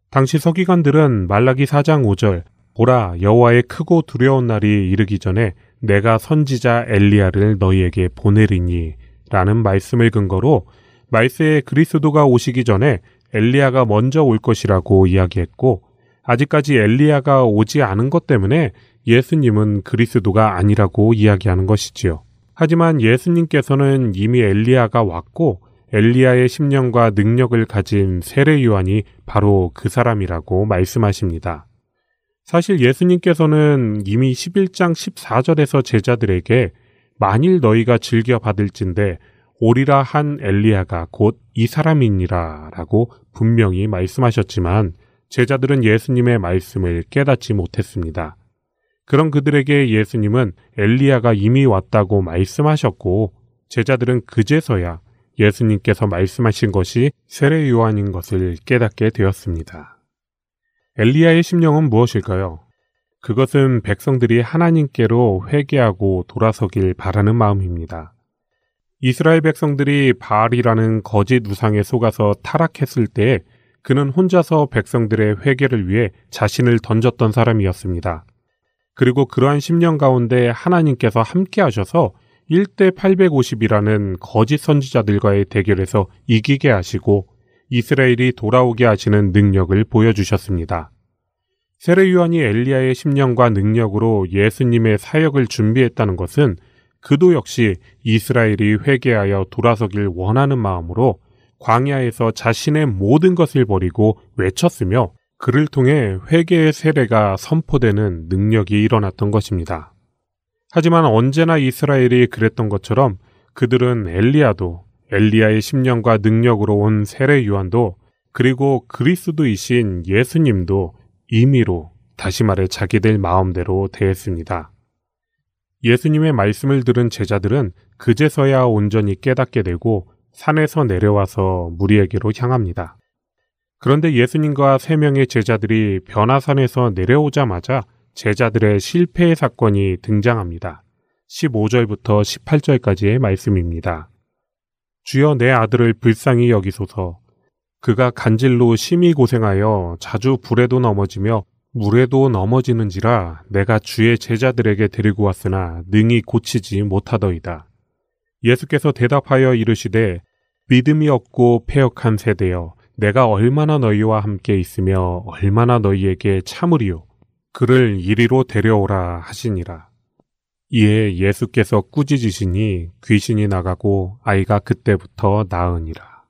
당시 서기관들은 말라기 4장 5절 보라 여호와의 크고 두려운 날이 이르기 전에 내가 선지자 엘리야를 너희에게 보내리니 라는 말씀을 근거로 말세에 그리스도가 오시기 전에 엘리야가 먼저 올 것이라고 이야기했고 아직까지 엘리야가 오지 않은 것 때문에 예수님은 그리스도가 아니라고 이야기하는 것이지요. 하지만 예수님께서는 이미 엘리야가 왔고 엘리야의 심령과 능력을 가진 세례 요한이 바로 그 사람이라고 말씀하십니다. 사실 예수님께서는 이미 11장 14절에서 제자들에게 만일 너희가 즐겨 받을진데 오리라 한 엘리야가 곧 이 사람이니라 라고 분명히 말씀하셨지만 제자들은 예수님의 말씀을 깨닫지 못했습니다. 그런 그들에게 예수님은 엘리야가 이미 왔다고 말씀하셨고 제자들은 그제서야 예수님께서 말씀하신 것이 세례 요한인 것을 깨닫게 되었습니다. 엘리야의 심령은 무엇일까요? 그것은 백성들이 하나님께로 회개하고 돌아서길 바라는 마음입니다. 이스라엘 백성들이 바알이라는 거짓 우상에 속아서 타락했을 때 그는 혼자서 백성들의 회개를 위해 자신을 던졌던 사람이었습니다. 그리고 그러한 10년 가운데 하나님께서 함께 하셔서 1대 850이라는 거짓 선지자들과의 대결에서 이기게 하시고 이스라엘이 돌아오게 하시는 능력을 보여주셨습니다. 세례 요한이 엘리야의 10년과 능력으로 예수님의 사역을 준비했다는 것은 그도 역시 이스라엘이 회개하여 돌아서길 원하는 마음으로 광야에서 자신의 모든 것을 버리고 외쳤으며 그를 통해 회개의 세례가 선포되는 능력이 일어났던 것입니다. 하지만 언제나 이스라엘이 그랬던 것처럼 그들은 엘리야도 엘리야의 10년과 능력으로 온 세례 요한도 그리고 그리스도이신 예수님도 임의로 다시 말해 자기들 마음대로 대했습니다. 예수님의 말씀을 들은 제자들은 그제서야 온전히 깨닫게 되고 산에서 내려와서 무리에게로 향합니다. 그런데 예수님과 세 명의 제자들이 변화산에서 내려오자마자 제자들의 실패의 사건이 등장합니다. 15절부터 18절까지의 말씀입니다. 주여 내 아들을 불쌍히 여기소서. 그가 간질로 심히 고생하여 자주 불에도 넘어지며 물에도 넘어지는지라 내가 주의 제자들에게 데리고 왔으나 능히 고치지 못하더이다. 예수께서 대답하여 이르시되 믿음이 없고 폐역한 세대여 내가 얼마나 너희와 함께 있으며 얼마나 너희에게 참으리요 그를 이리로 데려오라 하시니라. 이에 예수께서 꾸짖으시니 귀신이 나가고 아이가 그때부터 나으니라.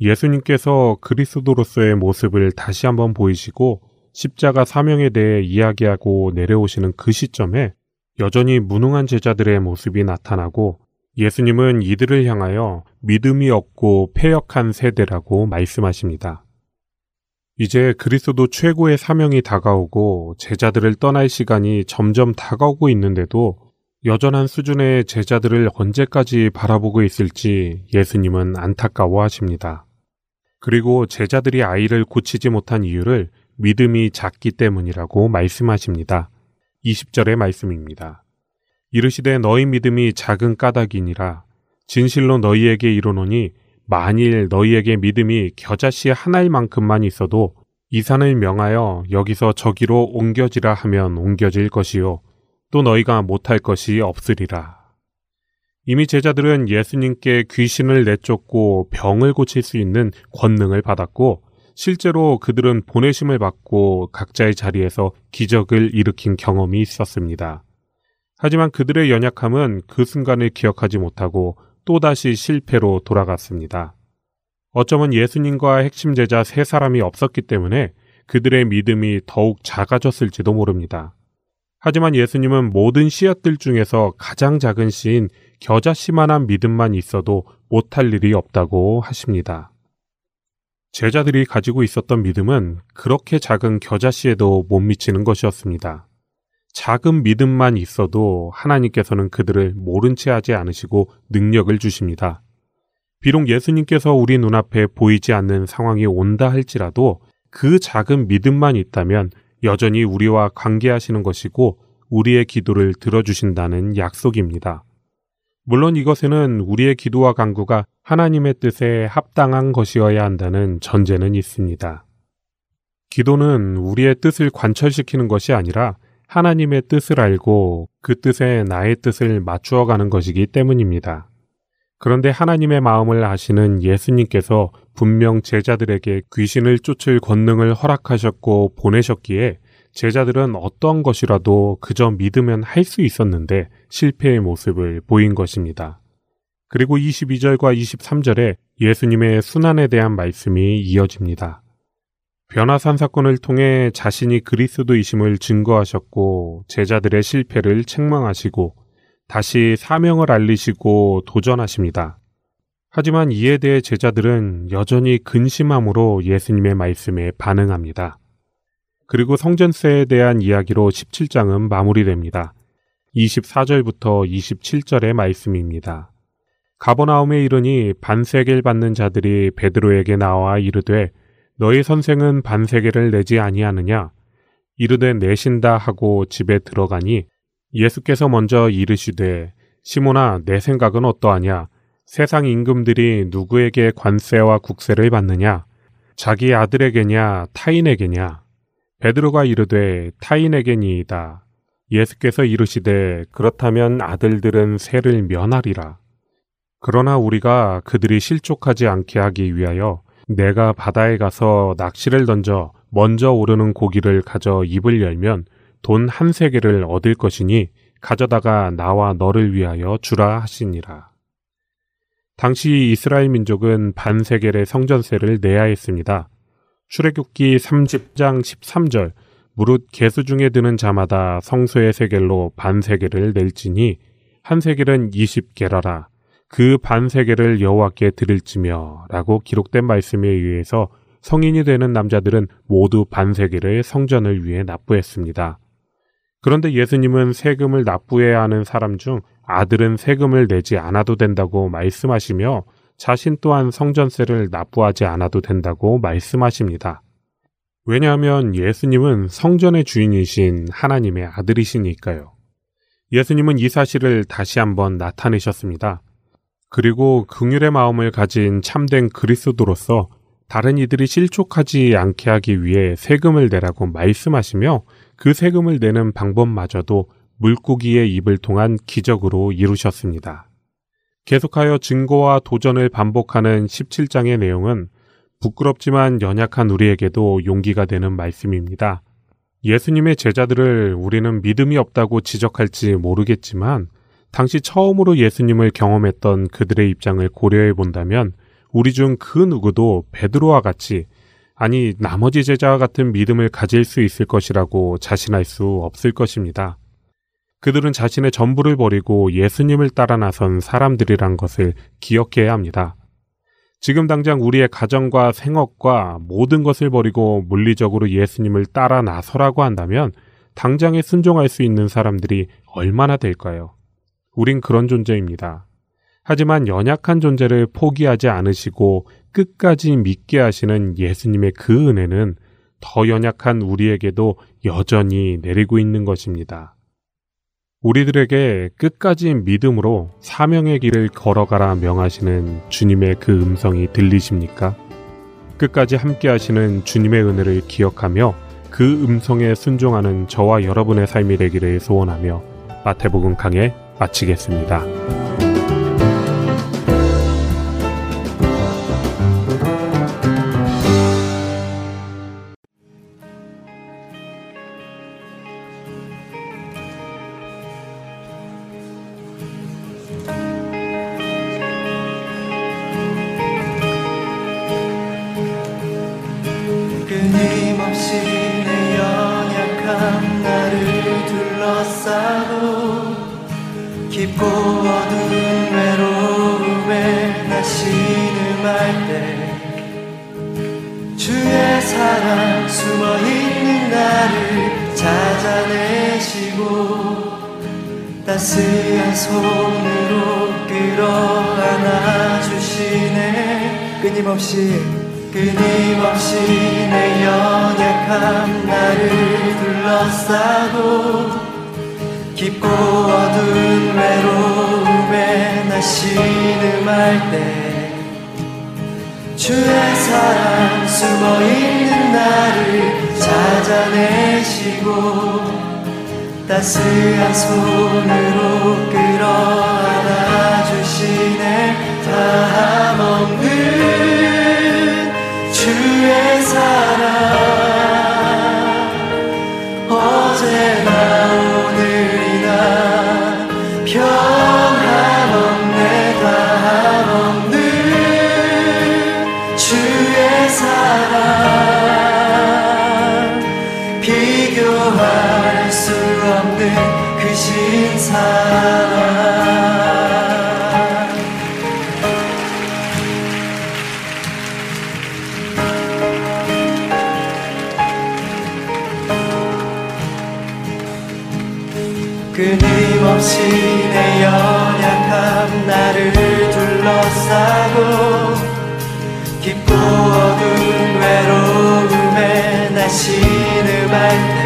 예수님께서 그리스도로서의 모습을 다시 한번 보이시고 십자가 사명에 대해 이야기하고 내려오시는 그 시점에 여전히 무능한 제자들의 모습이 나타나고 예수님은 이들을 향하여 믿음이 없고 폐역한 세대라고 말씀하십니다. 이제 그리스도 최고의 사명이 다가오고 제자들을 떠날 시간이 점점 다가오고 있는데도 여전한 수준의 제자들을 언제까지 바라보고 있을지 예수님은 안타까워 하십니다. 그리고 제자들이 아이를 고치지 못한 이유를 믿음이 작기 때문이라고 말씀하십니다. 20절의 말씀입니다. 이르시되 너희 믿음이 작은 까닭이니라 진실로 너희에게 이르노니 만일 너희에게 믿음이 겨자씨 하나일만큼만 있어도 이 산을 명하여 여기서 저기로 옮겨지라 하면 옮겨질 것이요 또 너희가 못할 것이 없으리라. 이미 제자들은 예수님께 귀신을 내쫓고 병을 고칠 수 있는 권능을 받았고 실제로 그들은 보내심을 받고 각자의 자리에서 기적을 일으킨 경험이 있었습니다. 하지만 그들의 연약함은 그 순간을 기억하지 못하고 또다시 실패로 돌아갔습니다. 어쩌면 예수님과 핵심 제자 세 사람이 없었기 때문에 그들의 믿음이 더욱 작아졌을지도 모릅니다. 하지만 예수님은 모든 씨앗들 중에서 가장 작은 씨인 겨자씨만한 믿음만 있어도 못할 일이 없다고 하십니다. 제자들이 가지고 있었던 믿음은 그렇게 작은 겨자씨에도 못 미치는 것이었습니다. 작은 믿음만 있어도 하나님께서는 그들을 모른 채 하지 않으시고 능력을 주십니다. 비록 예수님께서 우리 눈앞에 보이지 않는 상황이 온다 할지라도 그 작은 믿음만 있다면 여전히 우리와 관계하시는 것이고 우리의 기도를 들어주신다는 약속입니다. 물론 이것에는 우리의 기도와 간구가 하나님의 뜻에 합당한 것이어야 한다는 전제는 있습니다. 기도는 우리의 뜻을 관철시키는 것이 아니라 하나님의 뜻을 알고 그 뜻에 나의 뜻을 맞추어 가는 것이기 때문입니다. 그런데 하나님의 마음을 아시는 예수님께서 분명 제자들에게 귀신을 쫓을 권능을 허락하셨고 보내셨기에 제자들은 어떤 것이라도 그저 믿으면 할 수 있었는데 실패의 모습을 보인 것입니다. 그리고 22절과 23절에 예수님의 순환에 대한 말씀이 이어집니다. 변화산 사건을 통해 자신이 그리스도이심을 증거하셨고 제자들의 실패를 책망하시고 다시 사명을 알리시고 도전하십니다. 하지만 이에 대해 제자들은 여전히 근심함으로 예수님의 말씀에 반응합니다. 그리고 성전세에 대한 이야기로 17장은 마무리됩니다. 24절부터 27절의 말씀입니다. 가버나움에 이르니 반세계를 받는 자들이 베드로에게 나와 이르되 너희 선생은 반세계를 내지 아니하느냐? 이르되 내신다 하고 집에 들어가니 예수께서 먼저 이르시되 시몬아 내 생각은 어떠하냐? 세상 임금들이 누구에게 관세와 국세를 받느냐? 자기 아들에게냐 타인에게냐? 베드로가 이르되 타인에게니이다. 예수께서 이르시되 그렇다면 아들들은 세를 면하리라. 그러나 우리가 그들이 실족하지 않게 하기 위하여 내가 바다에 가서 낚시를 던져 먼저 오르는 고기를 가져 입을 열면 돈 한 세계를 얻을 것이니 가져다가 나와 너를 위하여 주라 하시니라. 당시 이스라엘 민족은 반세겔의 성전세를 내야 했습니다. 출애굽기 30장 13절 무릇 개수 중에 드는 자마다 성소의 세겔로 반세겔을 낼지니 한 세겔은 20게라라 그 반세계를 여호와께 드릴지며 라고 기록된 말씀에 의해서 성인이 되는 남자들은 모두 반세계를 성전을 위해 납부했습니다. 그런데 예수님은 세금을 납부해야 하는 사람 중 아들은 세금을 내지 않아도 된다고 말씀하시며 자신 또한 성전세를 납부하지 않아도 된다고 말씀하십니다. 왜냐하면 예수님은 성전의 주인이신 하나님의 아들이시니까요. 예수님은 이 사실을 다시 한번 나타내셨습니다. 그리고 긍휼의 마음을 가진 참된 그리스도로서 다른 이들이 실족하지 않게 하기 위해 세금을 내라고 말씀하시며 그 세금을 내는 방법마저도 물고기의 입을 통한 기적으로 이루셨습니다. 계속하여 증거와 도전을 반복하는 17장의 내용은 부끄럽지만 연약한 우리에게도 용기가 되는 말씀입니다. 예수님의 제자들을 우리는 믿음이 없다고 지적할지 모르겠지만 당시 처음으로 예수님을 경험했던 그들의 입장을 고려해 본다면 우리 중 그 누구도 베드로와 같이 아니 나머지 제자와 같은 믿음을 가질 수 있을 것이라고 자신할 수 없을 것입니다. 그들은 자신의 전부를 버리고 예수님을 따라 나선 사람들이란 것을 기억해야 합니다. 지금 당장 우리의 가정과 생업과 모든 것을 버리고 물리적으로 예수님을 따라 나서라고 한다면 당장에 순종할 수 있는 사람들이 얼마나 될까요? 우린 그런 존재입니다. 하지만 연약한 존재를 포기하지 않으시고 끝까지 믿게 하시는 예수님의 그 은혜는 더 연약한 우리에게도 여전히 내리고 있는 것입니다. 우리들에게 끝까지 믿음으로 사명의 길을 걸어가라 명하시는 주님의 그 음성이 들리십니까? 끝까지 함께 하시는 주님의 은혜를 기억하며 그 음성에 순종하는 저와 여러분의 삶이 되기를 소원하며 마태복음 강해 마치겠습니다. 안아 주시네. 끊임없이 끊임없이 내 연약함 나를 둘러싸고 깊고 어두운 외로움에 나 신음할 때 주의 사랑 숨어있는 나를 찾아내시고 따스한 손으로 끌어 안아 주시네. 다함 없는 주의 사랑. 어제나 오늘이나 변 신음할 때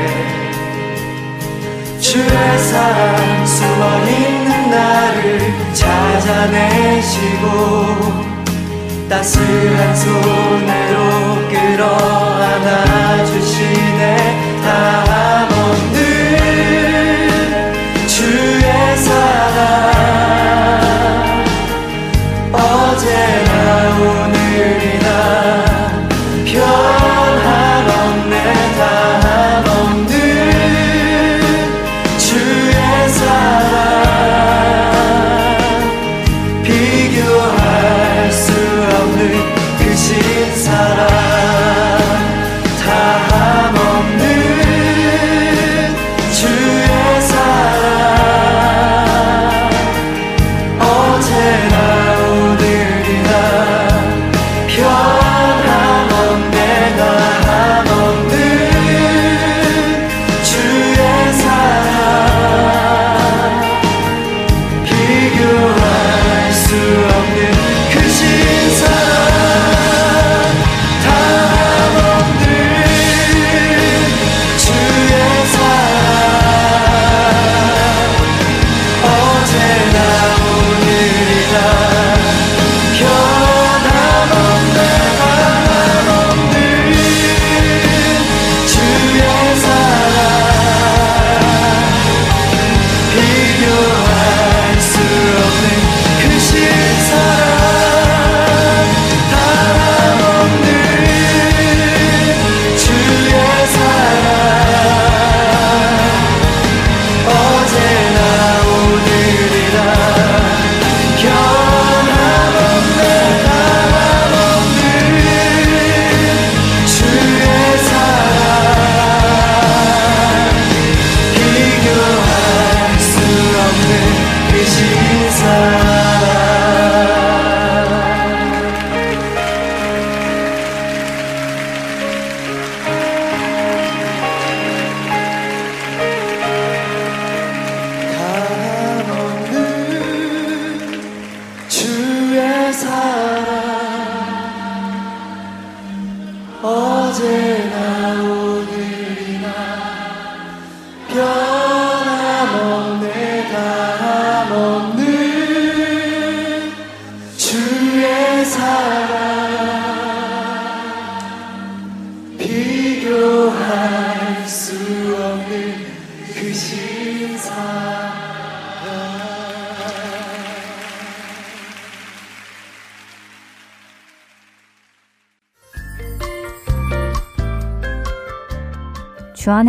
주의 사랑 숨어있는 나를 찾아내시고 따스한 손으로 끌어 안아 주시네. 다